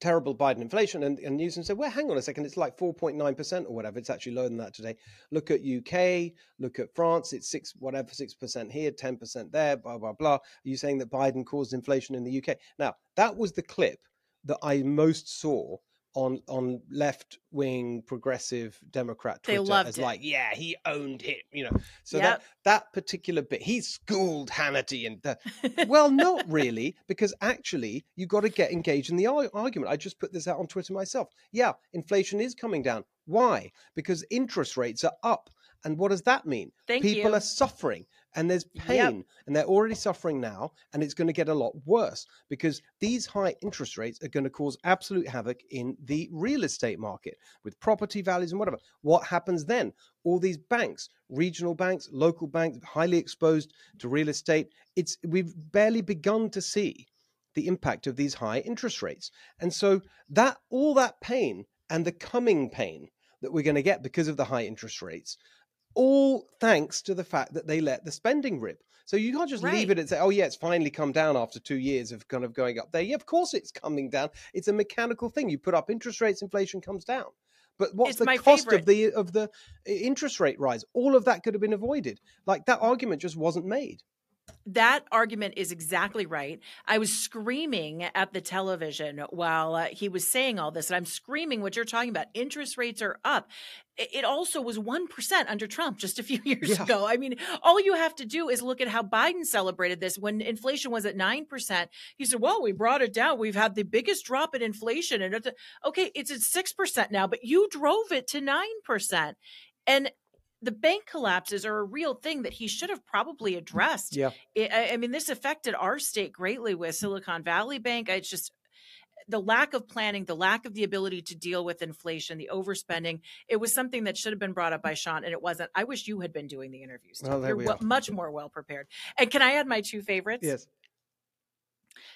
terrible Biden inflation, and, and Newsom said, well, hang on a second, it's like four point nine percent or whatever. It's actually lower than that today. Look at UK, look at France, it's six whatever six percent here, ten percent there, blah blah blah. Are you saying that Biden caused inflation in the UK? Now that was the clip that I most saw on on left wing progressive Democrat They Twitter loved as it. like, yeah, he owned him, you know. So Yep. that that particular bit, he schooled Hannity and the, well, not really, because actually you got to get engaged in the ar- argument. I just put this out on Twitter myself. Yeah, inflation is coming down. Why? Because interest rates are up. And what does that mean? Thank People you. are suffering and there's pain and they're already suffering now and it's going to get a lot worse because these high interest rates are going to cause absolute havoc in the real estate market with property values and whatever. What happens then? All these banks, regional banks, local banks, highly exposed to real estate, it's we've barely begun to see the impact of these high interest rates. And so that all that pain and the coming pain that we're going to get because of the high interest rates all thanks to the fact that they let the spending rip. So you can't just leave it and say, "Oh yeah, it's finally come down after two years of kind of going up there." Yeah, of course it's coming down. It's a mechanical thing. You put up interest rates, inflation comes down. But what's It's the cost favorite. of the of the uh, interest rate rise? All of that could have been avoided. Like that argument just wasn't made. That argument is exactly right. I was screaming at the television while uh, he was saying all this, and I'm screaming what you're talking about. Interest rates are up. It also was 1% under Trump just a few years Yeah. ago. I mean, all you have to do is look at how Biden celebrated this when inflation was at 9%. He said, Well, we brought it down. We've had the biggest drop in inflation. And it's, okay, it's at 6% now, but you drove it to 9%. And the bank collapses are a real thing that he should have probably addressed. Yeah. I- I, I mean, this affected our state greatly with Silicon Valley Bank. It's just the lack of planning, the lack of the ability to deal with inflation, the overspending. It was something that should have been brought up by Sean, and it wasn't. I wish you had been doing the interviews. Well, there You're we are. much more well prepared. And can I add my two favorites? Yes.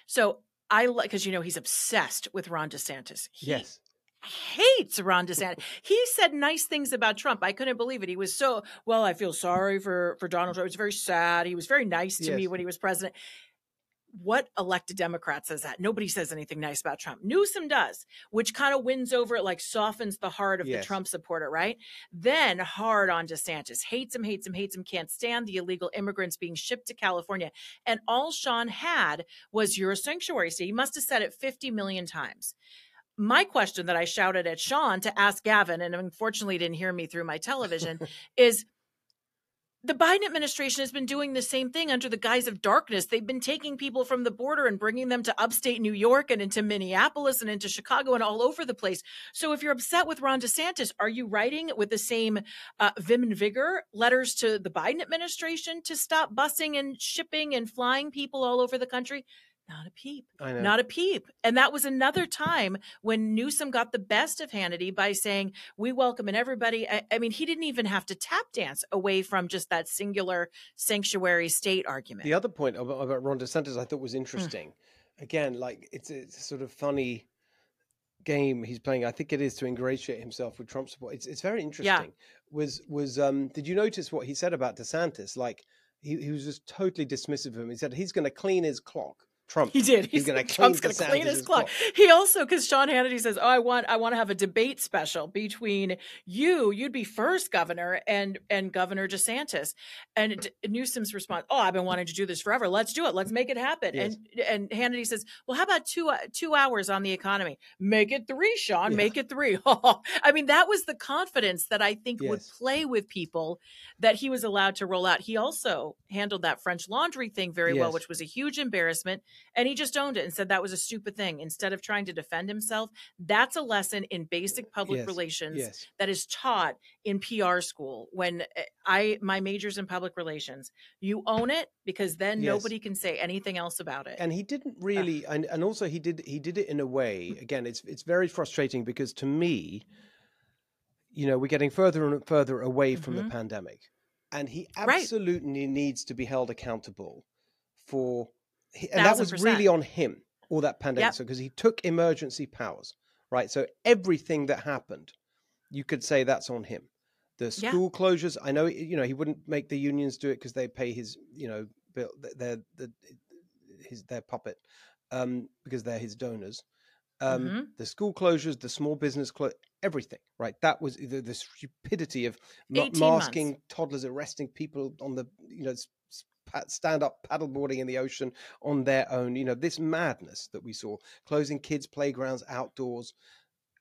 So I like because you know he's obsessed with Ron DeSantis. He Yes. Hates Ron DeSantis. He said nice things about Trump. I couldn't believe it. He was so well. I feel sorry for for Donald Trump. It was very sad. He was very nice to me when he was president. What elected Democrat says that? Nobody says anything nice about Trump. Newsom does, which kind of wins over it, like softens the heart of Yes. the Trump supporter, right? Then hard on DeSantis. Hates him, hates him, hates him, can't stand the illegal immigrants being shipped to California. And all Sean had was you're a sanctuary state. He must have said it 50 million times my question that I shouted at Sean to ask Gavin, and unfortunately didn't hear me through my television, is the Biden administration has been doing the same thing under the guise of darkness. They've been taking people from the border and bringing them to upstate New York and into Minneapolis and into Chicago and all over the place. So if you're upset with Ron DeSantis, are you writing with the same uh, vim and vigor letters to the Biden administration to stop busing and shipping and flying people all over the country? Not a peep. I know. Not a peep. And that was another time when Newsom got the best of Hannity by saying, We welcome and everybody. I, I mean, he didn't even have to tap dance away from just that singular sanctuary state argument. The other point about, about Ron DeSantis I thought was interesting. Again, like it's, it's a sort of funny game he's playing. I think it is to ingratiate himself with Trump support. It's it's very interesting. Yeah. Was was um did you notice what he said about DeSantis? Like he, he was just totally dismissive of him. He said he's gonna clean his clock. Trump. He did. He's He's going to Trump's clean going to clean his clock. He also, because Sean Hannity says, "Oh, I want, I want to have a debate special between you. You'd be first governor, and and Governor DeSantis." And D- Newsom's response, "Oh, I've been wanting to do this forever. Let's do it. Let's make it happen." Yes. And and Hannity says, "Well, how about two uh, two hours on the economy? Make it three, Sean. Yeah. Make it three. I mean, that was the confidence that I think would play with people that he was allowed to roll out. He also handled that French laundry thing very well, which was a huge embarrassment. And he just owned it and said that was a stupid thing. Instead of trying to defend himself, that's a lesson in basic public Yes, relations Yes. that is taught in PR school. When uh, I my major's in public relations, you own it because then Yes. nobody can say anything else about it. and he didn't really and, and also he did he did it in a way again it's it's very frustrating because to me you know we're getting further and further away from the Mhm. pandemic and he Right. absolutely needs to be held accountable for he- and that was percent. really on him all that pandemic Yep. so because he took emergency powers right so everything that happened you could say that's on him the Yeah. school closures i know you know he wouldn't make the unions do it because they pay his you know bill their the his their puppet um because they're his donors um Mhm. the school closures the small business clo- everything right that was the, the stupidity of ma- 18 months. masking toddlers arresting people on the you know s- s- pa- stand up paddleboarding in the ocean on their own you know this madness that we saw closing kids playgrounds outdoors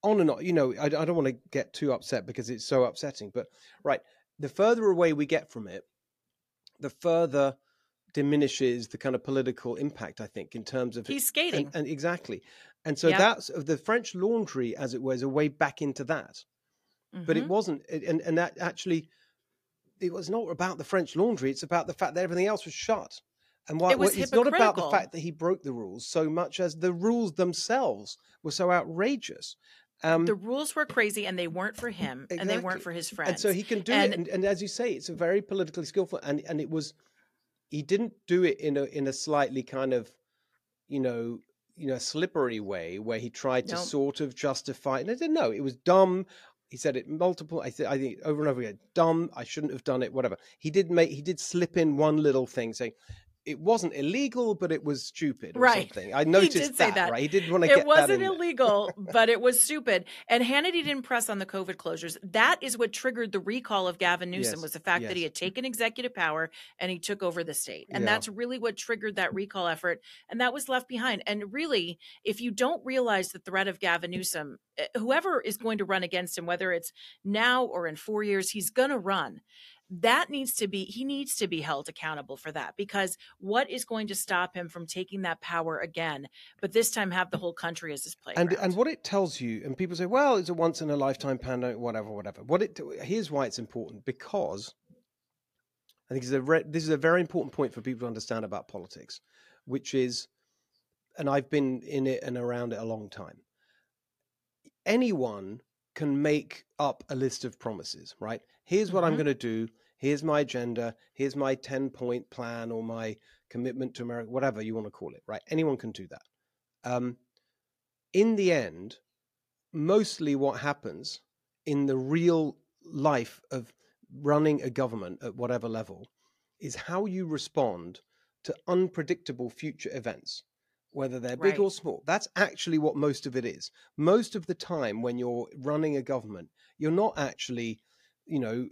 on and on you know i, I don't want to get too upset because it's so upsetting but right the further away we get from it the further diminishes the kind of political impact i think in terms of He's skating. and, and exactly and so Yep. that's of the french laundry as it was a way back into that but it Mhm. wasn't and and that actually it was not about the french laundry it's about the fact that everything else was shut and why It was well, it's not about the fact that he broke the rules so much as the rules themselves were so outrageous um the rules were crazy and they weren't for him and they weren't for his friends. and so he can do And- it and, and as you say it's a very politically skillful and and it was he didn't do it in a in a slightly kind of you know you know slippery way where he tried to No. sort of justify it no it was dumb He said it multiple. I, I think over and over again. Dumb. I shouldn't have done it. Whatever. He did make. He did slip in one little thing saying it wasn't illegal, but it was stupid or Right. something. I He noticed did say that, that. Right. He didn't want to get It that wasn't illegal, but it was stupid. And Hannity didn't press on the COVID closures. That is what triggered the recall of Gavin Newsom Yes, was the fact that he had taken executive power and he took over the state. And Yeah. that's really what triggered that recall effort. And that was left behind. And really, if you don't realize the threat of Gavin Newsom, eh, whoever is going to run against him, whether it's now or in four years, he's going to run that needs to be he needs to be held accountable for that because what is going to stop him from taking that power again but this time have the mm. whole country as his playground and and what it tells you, and people say, well, it's a once in a lifetime pandemic, whatever, whatever. What it here's why it's important because I think this is a re- this is a very important point for people to understand about politics, which is, and I've been in it and around it a long time. Anyone can make up a list of promises, right? Here's what I'm Mhm. going to do. Here's my agenda. Here's my 10 point plan or my commitment to America, whatever you want to call it, right? Anyone can do that. Um, in the end, mostly what happens in the real life of running a government at whatever level is how you respond to unpredictable future events, whether they're big or small. That's actually what most of it is. Most of the time, when you're running a government, you're not actually, you know,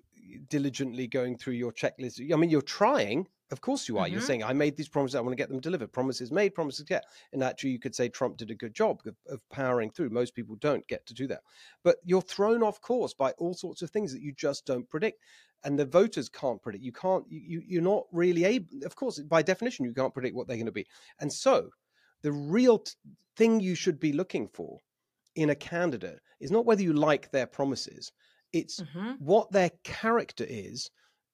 diligently going through your checklist. I mean, you're trying. Of course you are. You're Mhm. saying, I made these promises, I want to get them delivered. Promises made, promises get. And actually, you could say Trump did a good job of, of powering through. Most people don't get to do that. But you're thrown off course by all sorts of things that you just don't predict. And the voters can't predict. You can't, you, you- you're not really able, of course, by definition, you can't predict what they're going to be. And so the real t- thing you should be looking for in a candidate is not whether you like their promises, it's Mhm. what their character is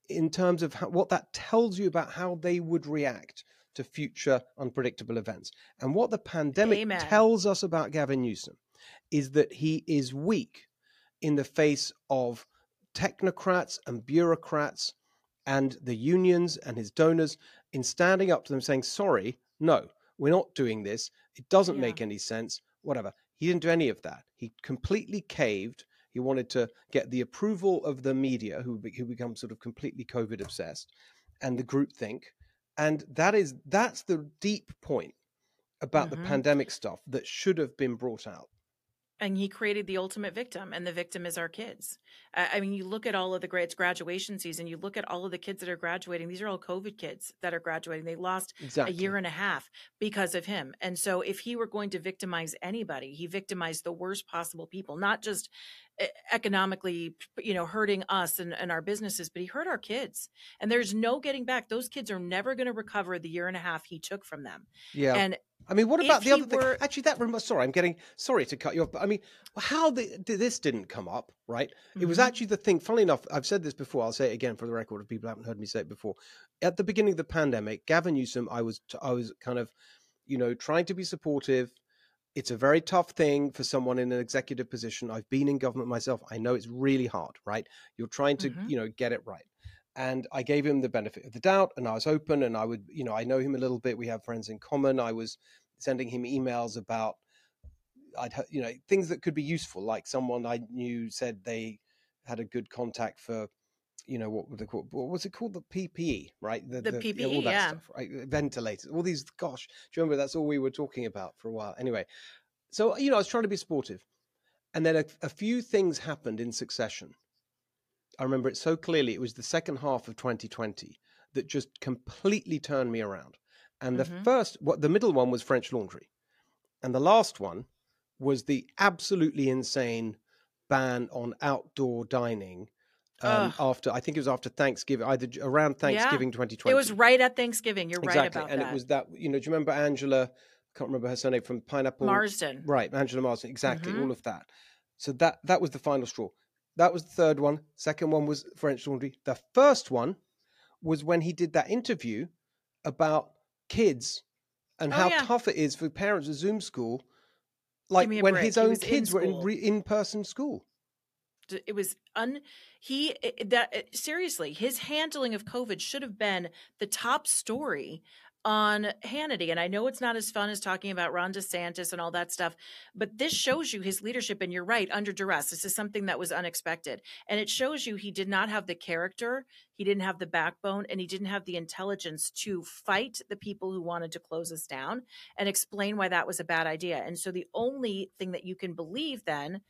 in terms of how, what that tells you about how they would react to future unpredictable events. And what the pandemic Amen. tells us about Gavin Newsom is that he is weak in the face of technocrats and bureaucrats and the unions and his donors in standing up to them saying, sorry, no, we're not doing this. It doesn't Yeah. make any sense, whatever. He didn't do any of that. He completely caved. He wanted to get the approval of the media, who, who become sort of completely COVID obsessed, and the groupthink. And that is that's the deep point about Mhm. the pandemic stuff that should have been brought out. And he created the ultimate victim and the victim is our kids. I mean you look at all of the grades graduation season you look at all of the kids that are graduating these are all covid kids that are graduating. They lost Exactly. a year and a half because of him. And so if he were going to victimize anybody he victimized the worst possible people not just e- economically you know hurting us and, and our businesses but he hurt our kids. And there's no getting back. Those kids are never going to recover the year and a half he took from them. Yeah. and I mean, what if about the he other thing? Actually, that rem- sorry, I'm getting sorry to cut you off, but I mean, how the, this didn't come up, right? It was Mhm. actually the thing. Funnily enough, I've said this before. I'll say it again for the record if people haven't heard me say it before. At the beginning of the pandemic, Gavin Newsom, I was t- I was kind of, you know, trying to be supportive. It's a very tough thing for someone in an executive position. I've been in government myself. I know it's really hard, right? You're trying to, Mhm. you know, get it right. And I gave him the benefit of the doubt, and I was open, and I would, you know, I know him a little bit. We have friends in common. I was sending him emails about I'd you know things that could be useful, like someone I knew said they had a good contact for you know what would they call what was it called the PPE right The all PPE, that yeah. stuff right ventilators all these gosh do you remember that's all we were talking about for a while anyway so you know I was trying to be supportive and then a, a few things happened in succession I remember it so clearly it was the second half of 2020 that just completely turned me around and the Mhm. first what the middle one was French Laundry and the last one was the absolutely insane ban on outdoor dining um, after I think it was after Thanksgiving, either around Thanksgiving 2020. it was right at thanksgiving you're exactly, right about and that And it was that you know. Do you remember Angela? I can't remember her surname from Pineapple. marsden Right, Angela Marsden. Exactly, Mhm. all of that. So that that was the final straw. That was the third one. Second one was French Laundry. The first one was when he did that interview about kids and Oh, how yeah. tough it is for parents at Zoom school. Like when break. his own was in kids were in re- in-person school. It was un he that seriously his handling of covid should have been the top story on Hannity. And I know it's not as fun as talking about Ron DeSantis and all that stuff, but this shows you his leadership. And you're right, under duress. This is something that was unexpected. And it shows you he did not have the character, he didn't have the backbone, and he didn't have the intelligence to fight the people who wanted to close us down and explain why that was a bad idea. And so the only thing that you can believe then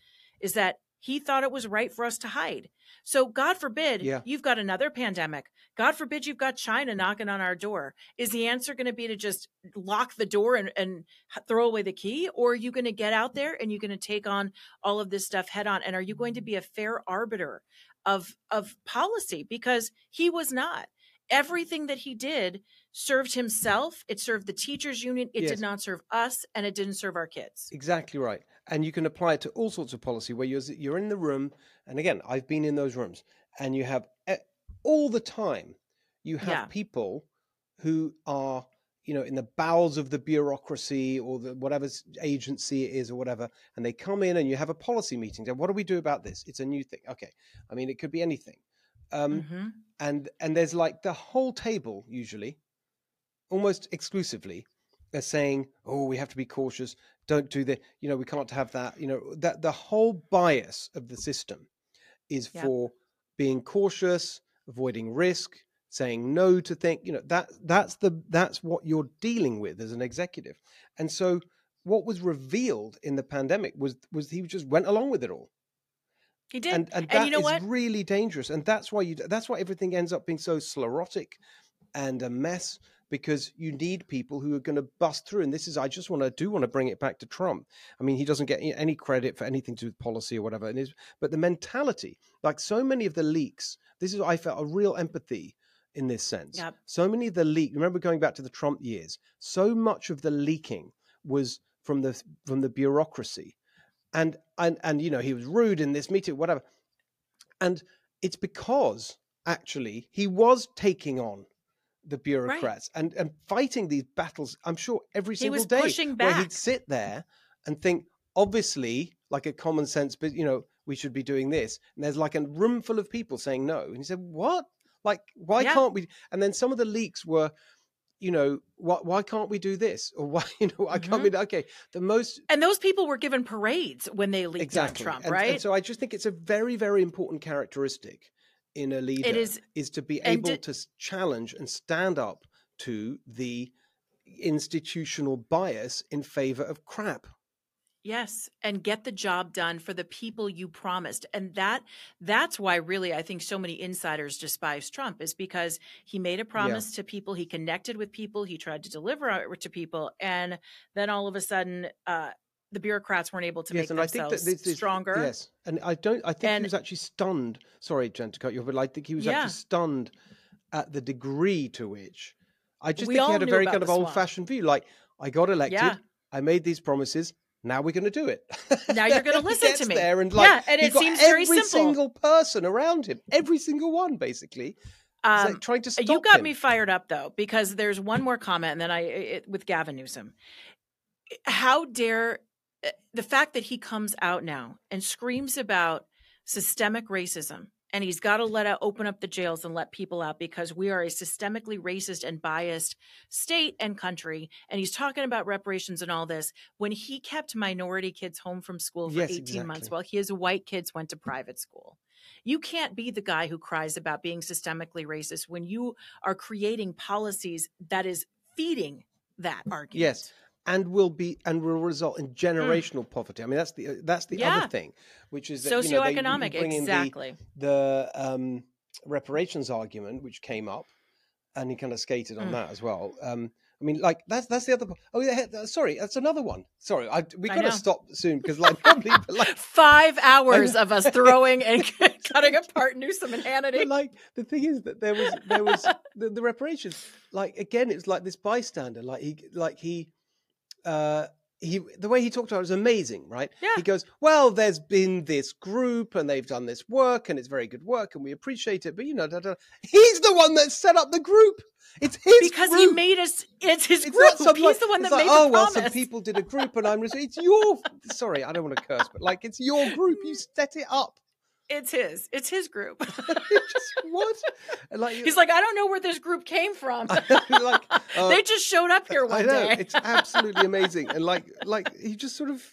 is that he thought it was right for us to hide. So, God forbid Yeah. you've got another pandemic. God forbid you've got China knocking on our door. Is the answer going to be to just lock the door and, and throw away the key? Or are you going to get out there and you're going to take on all of this stuff head on? And are you going to be a fair arbiter of, of policy? Because he was not. Everything that he did served himself, it served the teachers union, it Yes. did not serve us, and it didn't serve our kids. Exactly right. And you can apply it to all sorts of policy where you're you're in the room, and again, I've been in those rooms, and you have all the time, you have Yeah. people who are you know in the bowels of the bureaucracy or the whatever agency it is or whatever, and they come in and you have a policy meeting. Say, what do we do about this? It's a new thing. Okay, I mean, it could be anything. Um, Mhm. And and there's like the whole table usually almost exclusively are saying oh we have to be cautious. Don't do that you know we can't have that you know that the whole bias of the system is Yeah. for being cautious avoiding risk saying no to think you know that that's the that's what you're dealing with as an executive. And so what was revealed in the pandemic was was he just went along with it all He did. and and And that you know is what? really dangerous and that's why you that's why everything ends up being so sclerotic and a mess because you need people who are going to bust through and this is i just want to do want to bring it back to trump i mean he doesn't get any- credit for anything to do with policy or whatever and his, but the mentality like so many of the leaks this is i felt a real empathy in this sense Yep. so many of the leak remember going back to the trump years so much of the leaking was from the from the bureaucracy and and and you know he was rude in this meeting whatever. And it's because actually he was taking on the bureaucrats and and fighting these battles i'm sure every single He was day pushing where back. he'd sit there and think obviously like a common sense but you know we should be doing this. And there's like a room full of people saying no. And he said what? Like why Yeah. can't we? And then some of the leaks were you know why, why can't we do this or why you know i can't Mhm. be okay the most And those people were given parades when they leaked exactly Trump, And- right? and so i just think it's a very very important characteristic in a leader is- is to be able di- to challenge and stand up to the institutional bias in favor of crap Yes, and get the job done for the people you promised. And that that's why really I think so many insiders despise Trump is because he made a promise to people, he connected with people, he tried to deliver it to people, and then all of a sudden uh the bureaucrats weren't able to make and I think themselves that this stronger. Yes, and I don't. I think he was actually stunned. Sorry, Jen, to cut you off, but I think he was Yeah. actually stunned at the degree to which. I just We think he had a very kind of old-fashioned view. Like, I got elected, Yeah. I made these promises. Now we're going to do it. Now you're gonna He listen to me. There and like, Yeah, and it seems very every simple. single person around him, every single one, basically, Um, like trying to stop you got him. me fired up though because there's one more comment and then I it, with Gavin Newsom. How dare uh, the fact that he comes out now and screams about systemic racism and he's got to let out open up the jails and let people out because we are a systemically racist and biased state and country. And he's talking about reparations and all this when he kept minority kids home from school for Yes, 18 months while his white kids went to private school. You can't be the guy who cries about being systemically racist when you are creating policies that is feeding that argument. Yes, and will be and will result in generational poverty. I mean, that's the uh, that's the Mm. Yeah. other thing, which is that, you know, Socioeconomic, the- exactly. the um, reparations argument, which came up, and he kind of skated on Mm. that as well. Um, I mean, like that's that's the other. Oh, yeah, uh, sorry, that's another one. Sorry, I, we got to stop soon because like probably like Five hours of us throwing and cutting apart Newsom and Hannity. But like the thing is that there was there was the, the reparations. Like again, it's like this bystander. Like he like he uh he the way he talked about it was amazing, right? Yeah. He goes, Well, there's been this group and they've done this work and it's very good work and we appreciate it, but you know, da, da. he's the one that set up the group. It's his group because group. he made us it's his It's group. some, He's like- the one that like, made oh the well, promise. some people did a group, and I'm. It's your. Sorry, I don't want to curse, but like it's your group. You set it up. It's his. It's his group. Just what? Like He's like, I don't know where this group came from. like uh, they just showed up here I one know day. it's absolutely amazing, and like like he just sort of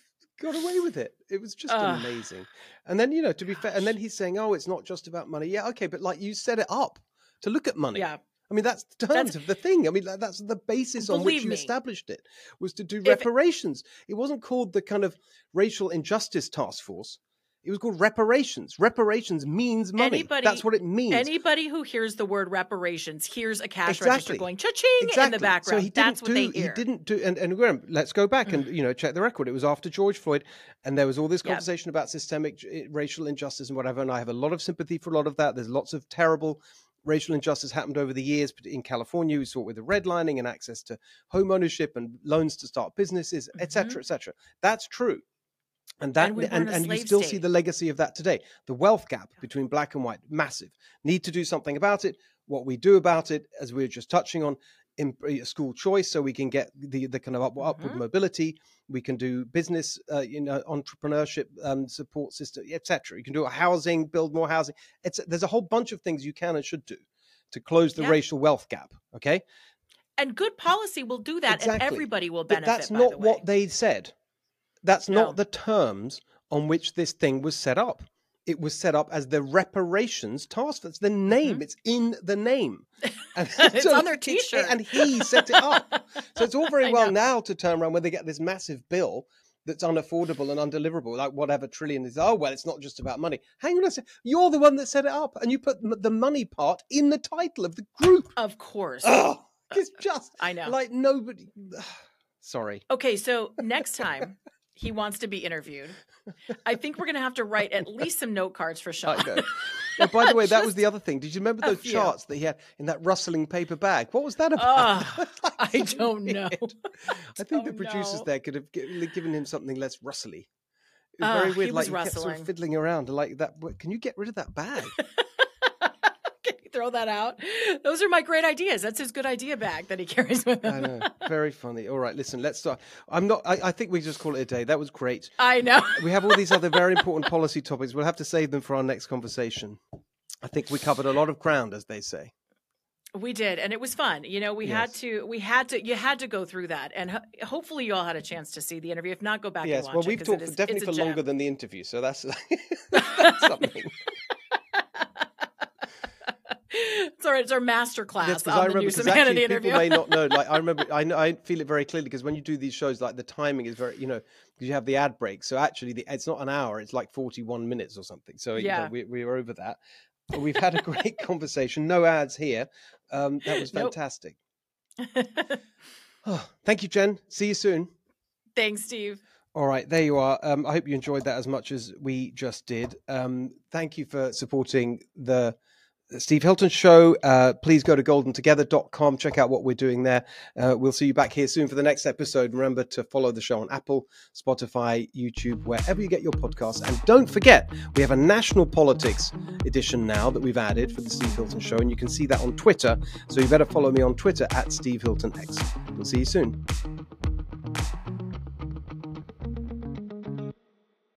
got away with it. It was just Ugh. amazing. And then you know, to be fair, and then he's saying, "Oh, it's not just about money." Yeah, okay, but like you set it up to look at money. yeah. I mean, that's the terms of the thing. I mean, like, that's the basis on which you me. established it was to do reparations. It wasn't called the kind of racial injustice task force. It was called reparations. Reparations means money. Anybody- that's what it means. Anybody who hears the word reparations hears a cash register going cha-ching in the background. So he didn't That's what do, they He didn't do, and, and remember, let's go back and you know check the record. It was after George Floyd, and there was all this conversation about systemic eh, racial injustice and whatever. And I have a lot of sympathy for a lot of that. There's lots of terrible racial injustice happened over the years but in California. We saw it with the redlining and access to home ownership and loans to start businesses, et cetera, mm-hmm. et cetera. That's true. And that Mm-hmm. And and, and you still see the legacy of that today. The wealth gap between black and white, massive. Need to do something about it. What we do about it, as we were just touching on, in uh, school choice, so we can get the the kind of up, upward Mhm. mobility. We can do business, uh, you know, entrepreneurship um, support system, etc. You can do a housing, build more housing. It's there's a whole bunch of things you can and should do to close the Yeah. racial wealth gap. Okay, and good policy will do that, and everybody will benefit. but that's not what they said. That's No. not the terms on which this thing was set up. It was set up as the reparations task force. The name, it's in the name. And Mm-hmm. It's on their t-shirt. And he set it up. so it's all very well now to turn around when they get this massive bill that's unaffordable and undeliverable, like whatever trillion is. Oh, well, it's not just about money. Hang on a second. You're the one that set it up, and you put the money part in the title of the group. Of course. Oh, it's just I know. like nobody. Sorry. Okay, so next time he wants to be interviewed, I think we're going to have to write at least some note cards for Sean. Oh, by the way, that was the other thing. Did you remember those few. charts that he had in that rustling paper bag? What was that about? Ugh, I don't know. I think the oh, producers know. there could have given him something less rustly. It was very weird. he like was he kept sort of fiddling around like that. Can you get rid of that bag? Throw that out? Those are my great ideas. That's his good idea bag that he carries with him. I know. Very funny. All right, listen. Let's start. I'm not. I, I think we just call it a day. That was great. I know. We have all these other very important policy topics. We'll have to save them for our next conversation. I think we covered a lot of ground, as they say. We did, and it was fun. You know, we had to, we had to, you had to go through that, and ho- hopefully, you all had a chance to see the interview. If not, go back Yes. and watch Well, it. we've 'cause talked it is- definitely for gem. longer than the interview, so that's, that's something. It's right. It's our master class because on I the remember actually Hannity people interview. may not know. Like I remember, I know, I feel it very clearly because when you do these shows, like the timing is very, you know, because you have the ad break. So actually, the, it's not an hour; it's like forty-one minutes or something. So you know, Yeah. we we are over that. But we've had a great conversation. No ads here. Um, that was Nope. fantastic. Oh, thank you, Jen. See you soon. Thanks, Steve. All right, there you are. Um, I hope you enjoyed that as much as we just did. Um, thank you for supporting the Steve Hilton Show. Uh, please go to goldentogether.com, check out what we're doing there. Uh, we'll see you back here soon for the next episode. Remember to follow the show on Apple, Spotify, YouTube, wherever you get your podcasts. And don't forget, we have a national politics edition now that we've added for the Steve Hilton Show, and you can see that on Twitter. So you better follow me on Twitter at Steve Hilton X. We'll see you soon.